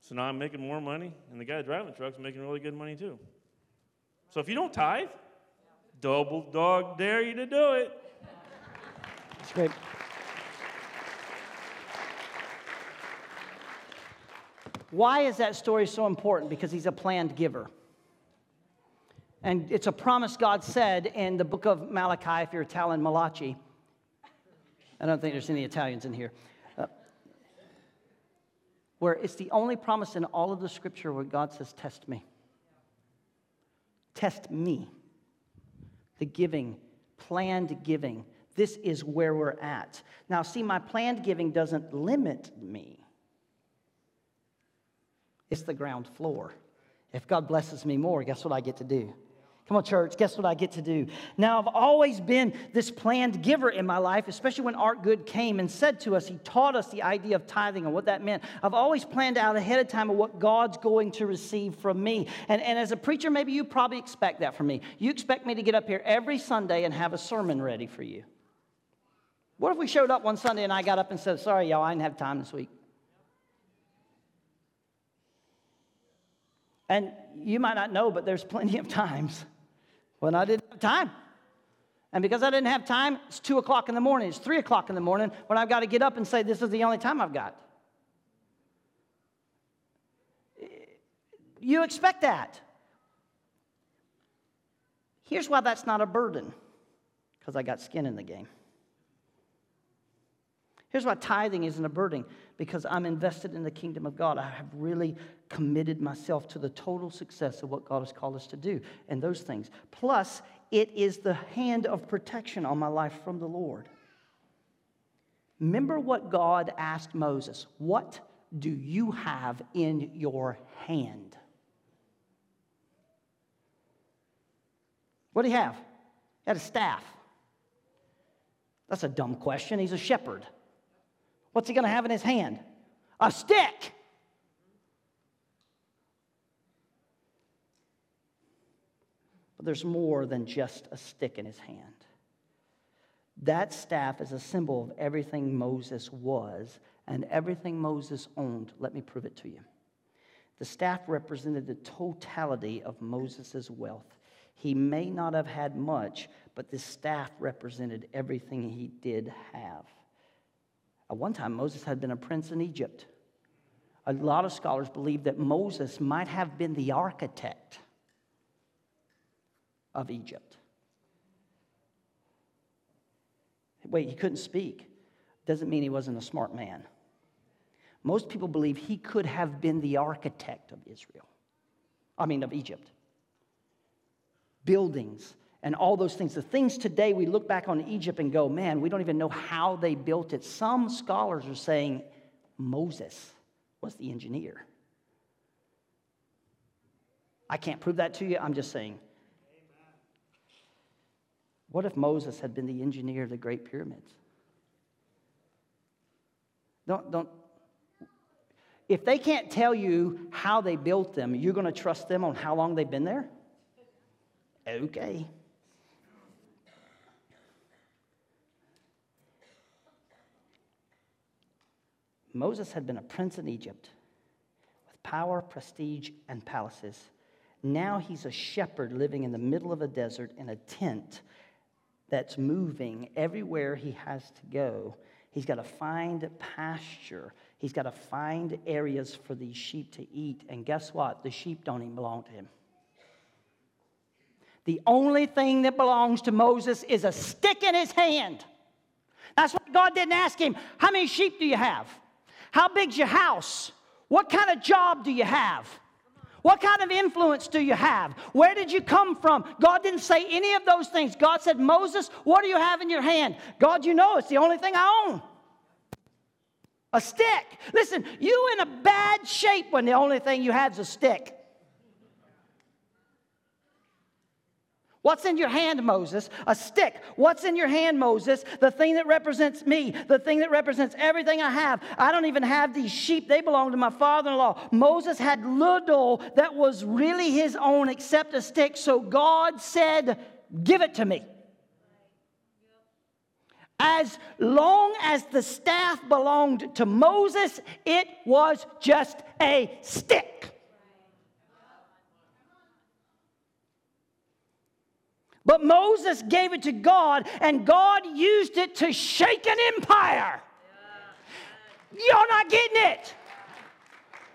So now I'm making more money, and the guy driving the truck's making really good money too. So if you don't tithe, double dog dare you to do it. That's great. Why is that story so important? Because he's a planned giver. And it's a promise God said in the book of Malachi, if you're Italian, Malachi. I don't think there's any Italians in here. Uh, where it's the only promise in all of the scripture where God says, Test me. Test me. The giving, planned giving. This is where we're at. Now, see, my planned giving doesn't limit me, it's the ground floor. If God blesses me more, guess what I get to do? Come on, church, guess what I get to do? Now, I've always been this planned giver in my life, especially when Art Good came and said to us, he taught us the idea of tithing and what that meant. I've always planned out ahead of time of what God's going to receive from me. And, and as a preacher, maybe you probably expect that from me. You expect me to get up here every Sunday and have a sermon ready for you. What if we showed up one Sunday and I got up and said, Sorry, y'all, I didn't have time this week? And you might not know, but there's plenty of [laughs] times when I didn't have time. And because I didn't have time, it's two o'clock in the morning, it's three o'clock in the morning when I've got to get up and say, This is the only time I've got. You expect that. Here's why that's not a burden because I got skin in the game. Here's why tithing isn't a burden because I'm invested in the kingdom of God. I have really committed myself to the total success of what God has called us to do and those things. Plus, it is the hand of protection on my life from the Lord. Remember what God asked Moses What do you have in your hand? What do you have? He had a staff. That's a dumb question. He's a shepherd. What's he going to have in his hand? A stick. But there's more than just a stick in his hand. That staff is a symbol of everything Moses was and everything Moses owned. Let me prove it to you. The staff represented the totality of Moses' wealth. He may not have had much, but the staff represented everything he did have. At one time, Moses had been a prince in Egypt. A lot of scholars believe that Moses might have been the architect of Egypt. Wait, he couldn't speak. Doesn't mean he wasn't a smart man. Most people believe he could have been the architect of Israel. I mean, of Egypt. Buildings, and all those things. The things today we look back on Egypt and go, man, we don't even know how they built it. Some scholars are saying Moses was the engineer. I can't prove that to you. I'm just saying. What if Moses had been the engineer of the Great Pyramids? Don't, don't. If they can't tell you how they built them, you're going to trust them on how long they've been there? Okay. Moses had been a prince in Egypt with power, prestige, and palaces. Now he's a shepherd living in the middle of a desert in a tent that's moving everywhere he has to go. He's got to find pasture. He's got to find areas for these sheep to eat. And guess what? The sheep don't even belong to him. The only thing that belongs to Moses is a stick in his hand. That's why God didn't ask him, How many sheep do you have? How big's your house? What kind of job do you have? What kind of influence do you have? Where did you come from? God didn't say any of those things. God said, Moses, what do you have in your hand? God, you know it's the only thing I own. A stick. Listen, you in a bad shape when the only thing you have is a stick. What's in your hand, Moses? A stick. What's in your hand, Moses? The thing that represents me, the thing that represents everything I have. I don't even have these sheep, they belong to my father in law. Moses had little that was really his own except a stick, so God said, Give it to me. As long as the staff belonged to Moses, it was just a stick. But Moses gave it to God, and God used it to shake an empire. You're not getting it.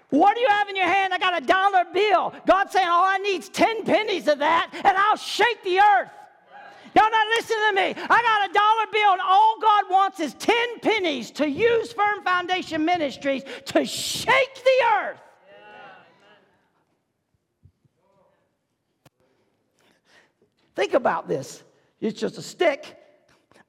What do you have in your hand? I got a dollar bill. God's saying, All I need is 10 pennies of that, and I'll shake the earth. Y'all not listening to me. I got a dollar bill, and all God wants is 10 pennies to use Firm Foundation Ministries to shake the earth. Think about this. It's just a stick.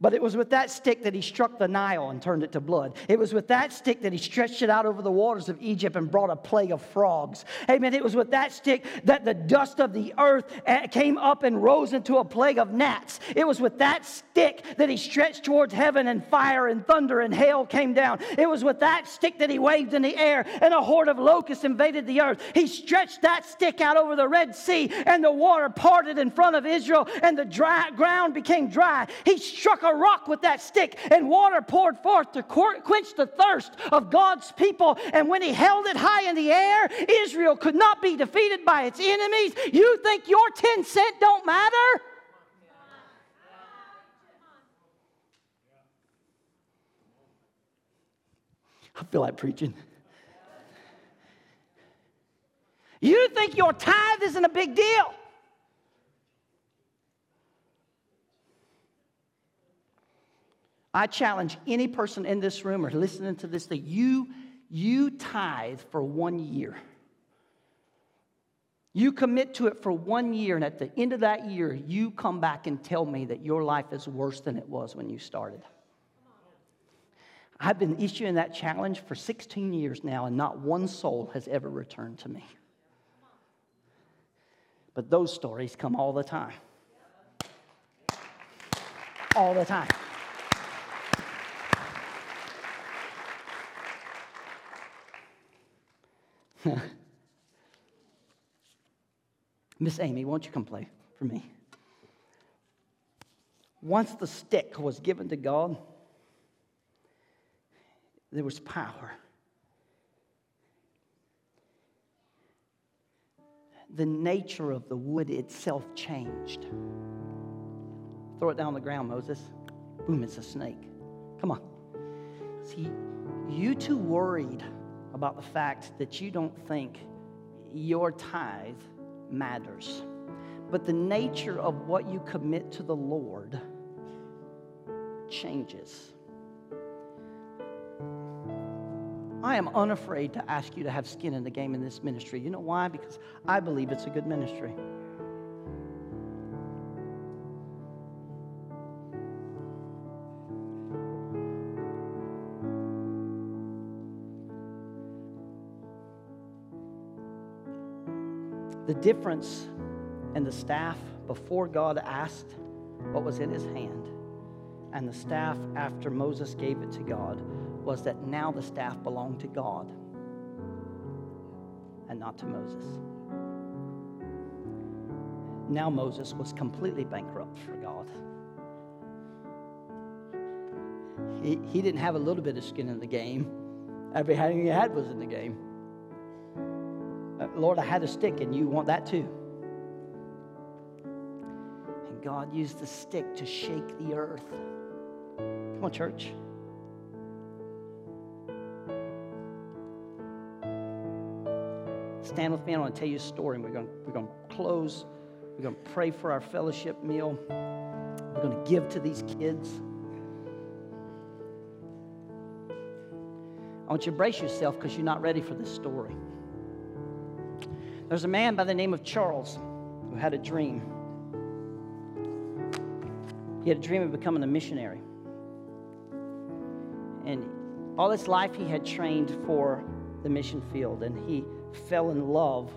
But it was with that stick that he struck the Nile and turned it to blood. It was with that stick that he stretched it out over the waters of Egypt and brought a plague of frogs. Amen. It was with that stick that the dust of the earth eh, came up and rose into a plague of gnats. It was with that stick that he stretched towards heaven and fire and thunder and hail came down. It was with that stick that he waved in the air and a horde of locusts invaded the earth. He stretched that stick out over the Red Sea and the water parted in front of Israel and the dry ground became dry. He struck a rock with that stick, and water poured forth to quench the thirst of God's people. And when he held it high in the air, Israel could not be defeated by its enemies. You think your 10 cent don't matter? I feel like preaching. You think your tithe isn't a big deal? I challenge any person in this room or listening to this that you, you tithe for one year. You commit to it for one year, and at the end of that year, you come back and tell me that your life is worse than it was when you started. I've been issuing that challenge for 16 years now, and not one soul has ever returned to me. But those stories come all the time. All the time. [laughs] Miss Amy, won't you come play for me? Once the stick was given to God, there was power. The nature of the wood itself changed. Throw it down on the ground, Moses. Boom, it's a snake. Come on. See, you too worried about the fact that you don't think your tithe matters. But the nature of what you commit to the Lord changes. I am unafraid to ask you to have skin in the game in this ministry. You know why? Because I believe it's a good ministry. The difference in the staff before God asked what was in his hand and the staff after Moses gave it to God was that now the staff belonged to God and not to Moses. Now Moses was completely bankrupt for God. He, he didn't have a little bit of skin in the game. Everything he had was in the game. Lord, I had a stick and you want that too. And God used the stick to shake the earth. Come on, church. Stand with me. I want to tell you a story. We're going, we're going to close. We're going to pray for our fellowship meal. We're going to give to these kids. I want you to brace yourself because you're not ready for this story. There's a man by the name of Charles who had a dream. He had a dream of becoming a missionary. And all his life he had trained for the mission field, and he fell in love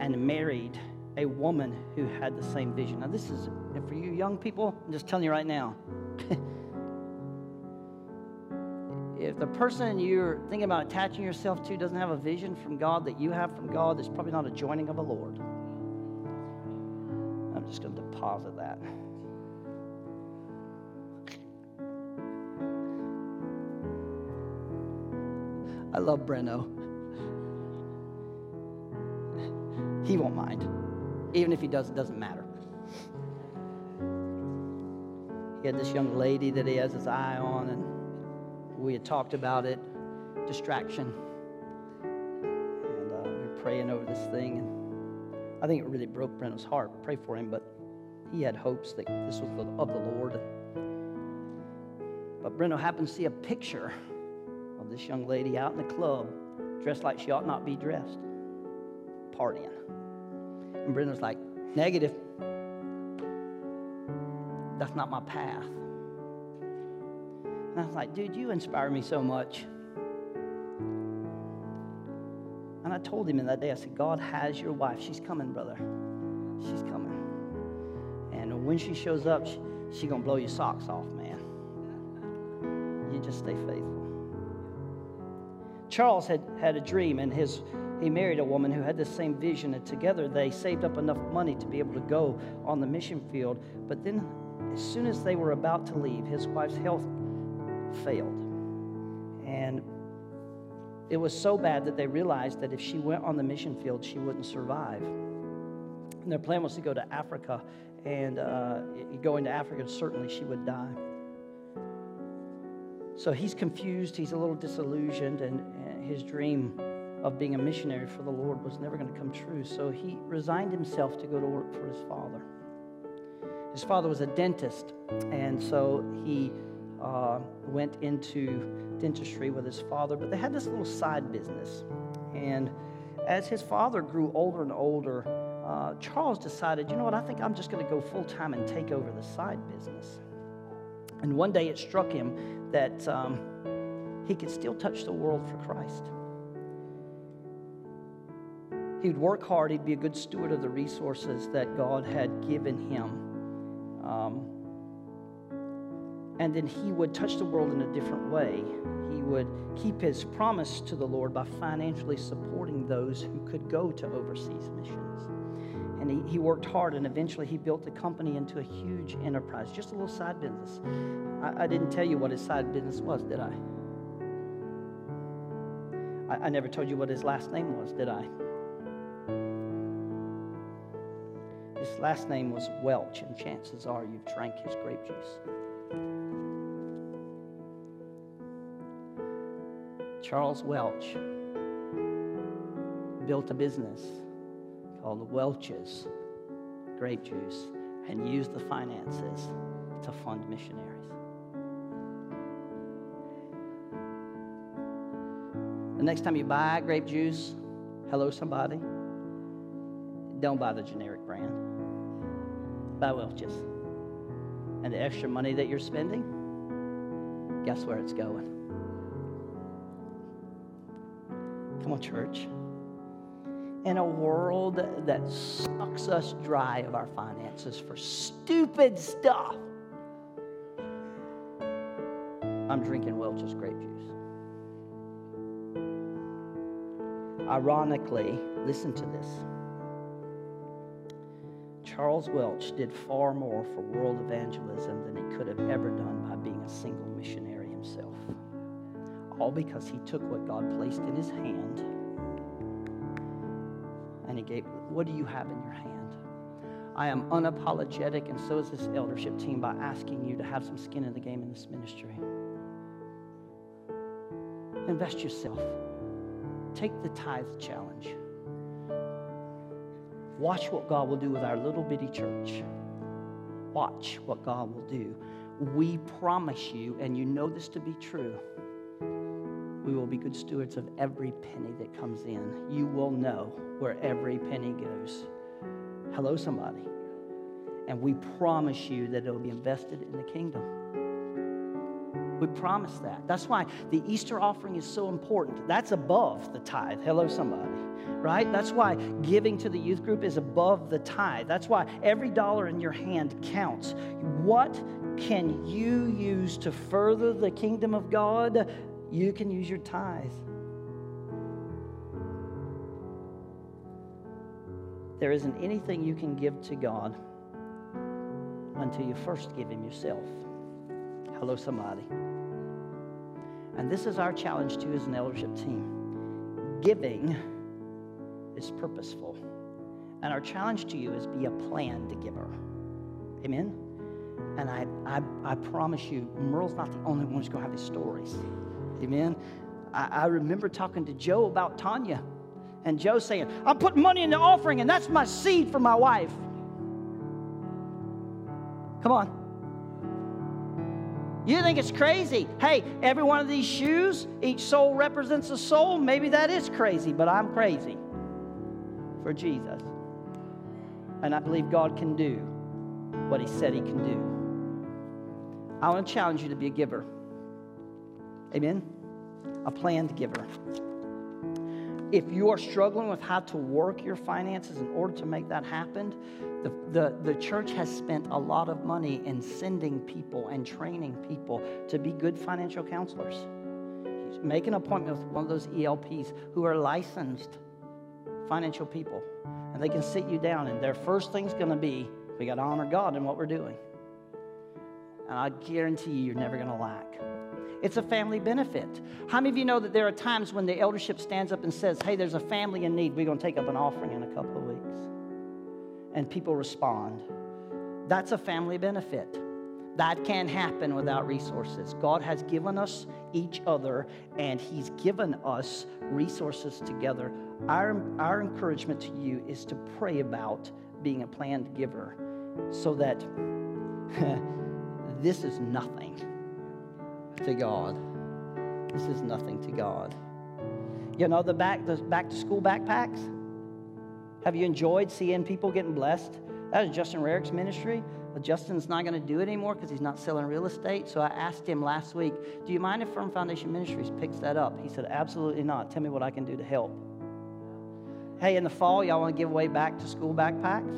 and married a woman who had the same vision. Now, this is for you young people, I'm just telling you right now. [laughs] if the person you're thinking about attaching yourself to doesn't have a vision from God that you have from God, it's probably not a joining of a Lord. I'm just going to deposit that. I love Breno. He won't mind. Even if he does, it doesn't matter. He had this young lady that he has his eye on, and we had talked about it distraction. And uh, we were praying over this thing, and I think it really broke Breno's heart. Pray for him, but he had hopes that this was of the Lord. But Breno happened to see a picture of this young lady out in the club, dressed like she ought not be dressed, partying. And Breno's like, negative. That's not my path. And I was like, dude, you inspire me so much. And I told him in that day, I said, God has your wife. She's coming, brother. She's coming. And when she shows up, she's she to blow your socks off, man. You just stay faithful. Charles had, had a dream, and his, he married a woman who had the same vision, and together they saved up enough money to be able to go on the mission field. But then, as soon as they were about to leave, his wife's health failed. And it was so bad that they realized that if she went on the mission field, she wouldn't survive. And their plan was to go to Africa, and uh, going to Africa, certainly she would die. So he's confused, he's a little disillusioned, and, his dream of being a missionary for the Lord was never going to come true. So he resigned himself to go to work for his father. His father was a dentist, and so he uh, went into dentistry with his father, but they had this little side business. And as his father grew older and older, uh, Charles decided, you know what, I think I'm just going to go full time and take over the side business. And one day it struck him that um, he could still touch the world for Christ. He'd work hard, he'd be a good steward of the resources that God had given him. Um, and then he would touch the world in a different way. He would keep his promise to the Lord by financially supporting those who could go to overseas missions. And he, he worked hard, and eventually he built the company into a huge enterprise, just a little side business. I, I didn't tell you what his side business was, did I? I, I never told you what his last name was, did I? His last name was Welch, and chances are you've drank his grape juice. Charles Welch built a business called Welch's Grape Juice and used the finances to fund missionaries. The next time you buy grape juice, hello somebody, don't buy the generic brand. Buy Welch's. And the extra money that you're spending, guess where it's going? Come on, church. In a world that sucks us dry of our finances for stupid stuff, I'm drinking Welch's grape juice. Ironically, listen to this. Charles Welch did far more for world evangelism than he could have ever done by being a single missionary himself. All because he took what God placed in his hand and he gave, What do you have in your hand? I am unapologetic, and so is this eldership team, by asking you to have some skin in the game in this ministry. Invest yourself. Take the tithe challenge. Watch what God will do with our little bitty church. Watch what God will do. We promise you, and you know this to be true, we will be good stewards of every penny that comes in. You will know where every penny goes. Hello, somebody. And we promise you that it will be invested in the kingdom. We promise that. That's why the Easter offering is so important. That's above the tithe. Hello, somebody. Right? That's why giving to the youth group is above the tithe. That's why every dollar in your hand counts. What can you use to further the kingdom of God? You can use your tithe. There isn't anything you can give to God until you first give Him yourself. Hello, somebody. And this is our challenge to you as an eldership team. Giving is purposeful. And our challenge to you is be a planned giver. Amen? And I, I, I promise you, Merle's not the only one who's going to have these stories. Amen? I, I remember talking to Joe about Tanya. And Joe saying, I'm putting money in the offering, and that's my seed for my wife. Come on. You think it's crazy? Hey, every one of these shoes, each soul represents a soul. Maybe that is crazy, but I'm crazy for Jesus. And I believe God can do what He said He can do. I want to challenge you to be a giver. Amen? A planned giver. If you are struggling with how to work your finances in order to make that happen, the, the, the church has spent a lot of money in sending people and training people to be good financial counselors. Make an appointment with one of those ELPs who are licensed financial people, and they can sit you down, and their first thing's to be we got to honor God in what we're doing. And I guarantee you, you're never to lack. It's a family benefit. How many of you know that there are times when the eldership stands up and says, Hey, there's a family in need. We're going to take up an offering in a couple of weeks. And people respond. That's a family benefit. That can't happen without resources. God has given us each other, and He's given us resources together. Our, our encouragement to you is to pray about being a planned giver so that [laughs] this is nothing to God. This is nothing to God. You know the back the back to school backpacks? Have you enjoyed seeing people getting blessed? That is Justin Rarick's ministry. But Justin's not going to do it anymore because he's not selling real estate. So I asked him last week, Do you mind if Firm Foundation Ministries picks that up? He said, Absolutely not. Tell me what I can do to help. Hey, in the fall, y'all want to give away back to school backpacks?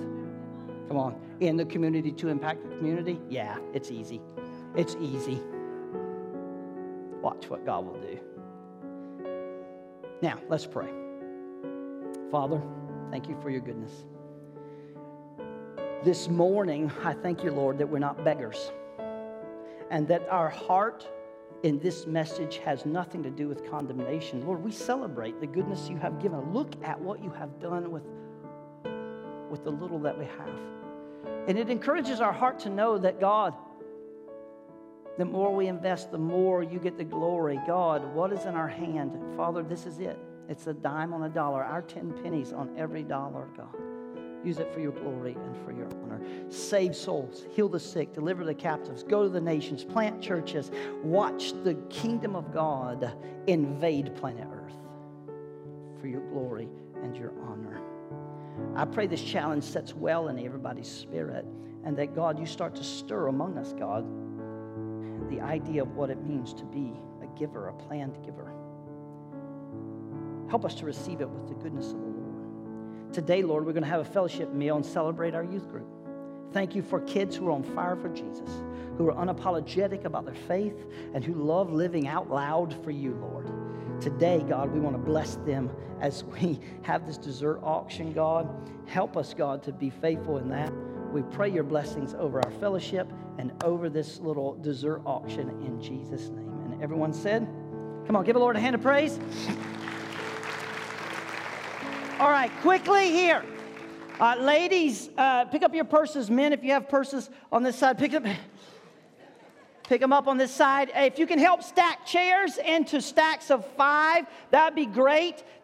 Come on. In the community to impact the community? Yeah, it's easy. It's easy. Watch what God will do. Now, let's pray. Father, thank you for your goodness. This morning, I thank you, Lord, that we're not beggars and that our heart in this message has nothing to do with condemnation. Lord, we celebrate the goodness you have given. Look at what you have done with, with the little that we have. And it encourages our heart to know that God, the more we invest, the more you get the glory. God, what is in our hand? Father, this is it. It's a dime on a dollar, our 10 pennies on every dollar, God. Use it for your glory and for your honor. Save souls, heal the sick, deliver the captives, go to the nations, plant churches, watch the kingdom of God invade planet Earth for your glory and your honor. I pray this challenge sets well in everybody's spirit and that God, you start to stir among us, God, the idea of what it means to be a giver, a planned giver. Help us to receive it with the goodness of the Lord. Today, Lord, we're going to have a fellowship meal and celebrate our youth group. Thank you for kids who are on fire for Jesus, who are unapologetic about their faith, and who love living out loud for you, Lord. Today, God, we want to bless them as [laughs] we have this dessert auction, God. Help us, God, to be faithful in that. We pray your blessings over our fellowship and over this little dessert auction in Jesus' name. And everyone said, Come on, give the Lord a hand of praise. All right, quickly here. Uh, ladies, uh, pick up your purses. Men, if you have purses on this side, pick them, pick them up on this side. If you can help stack chairs into stacks of five, that'd be great.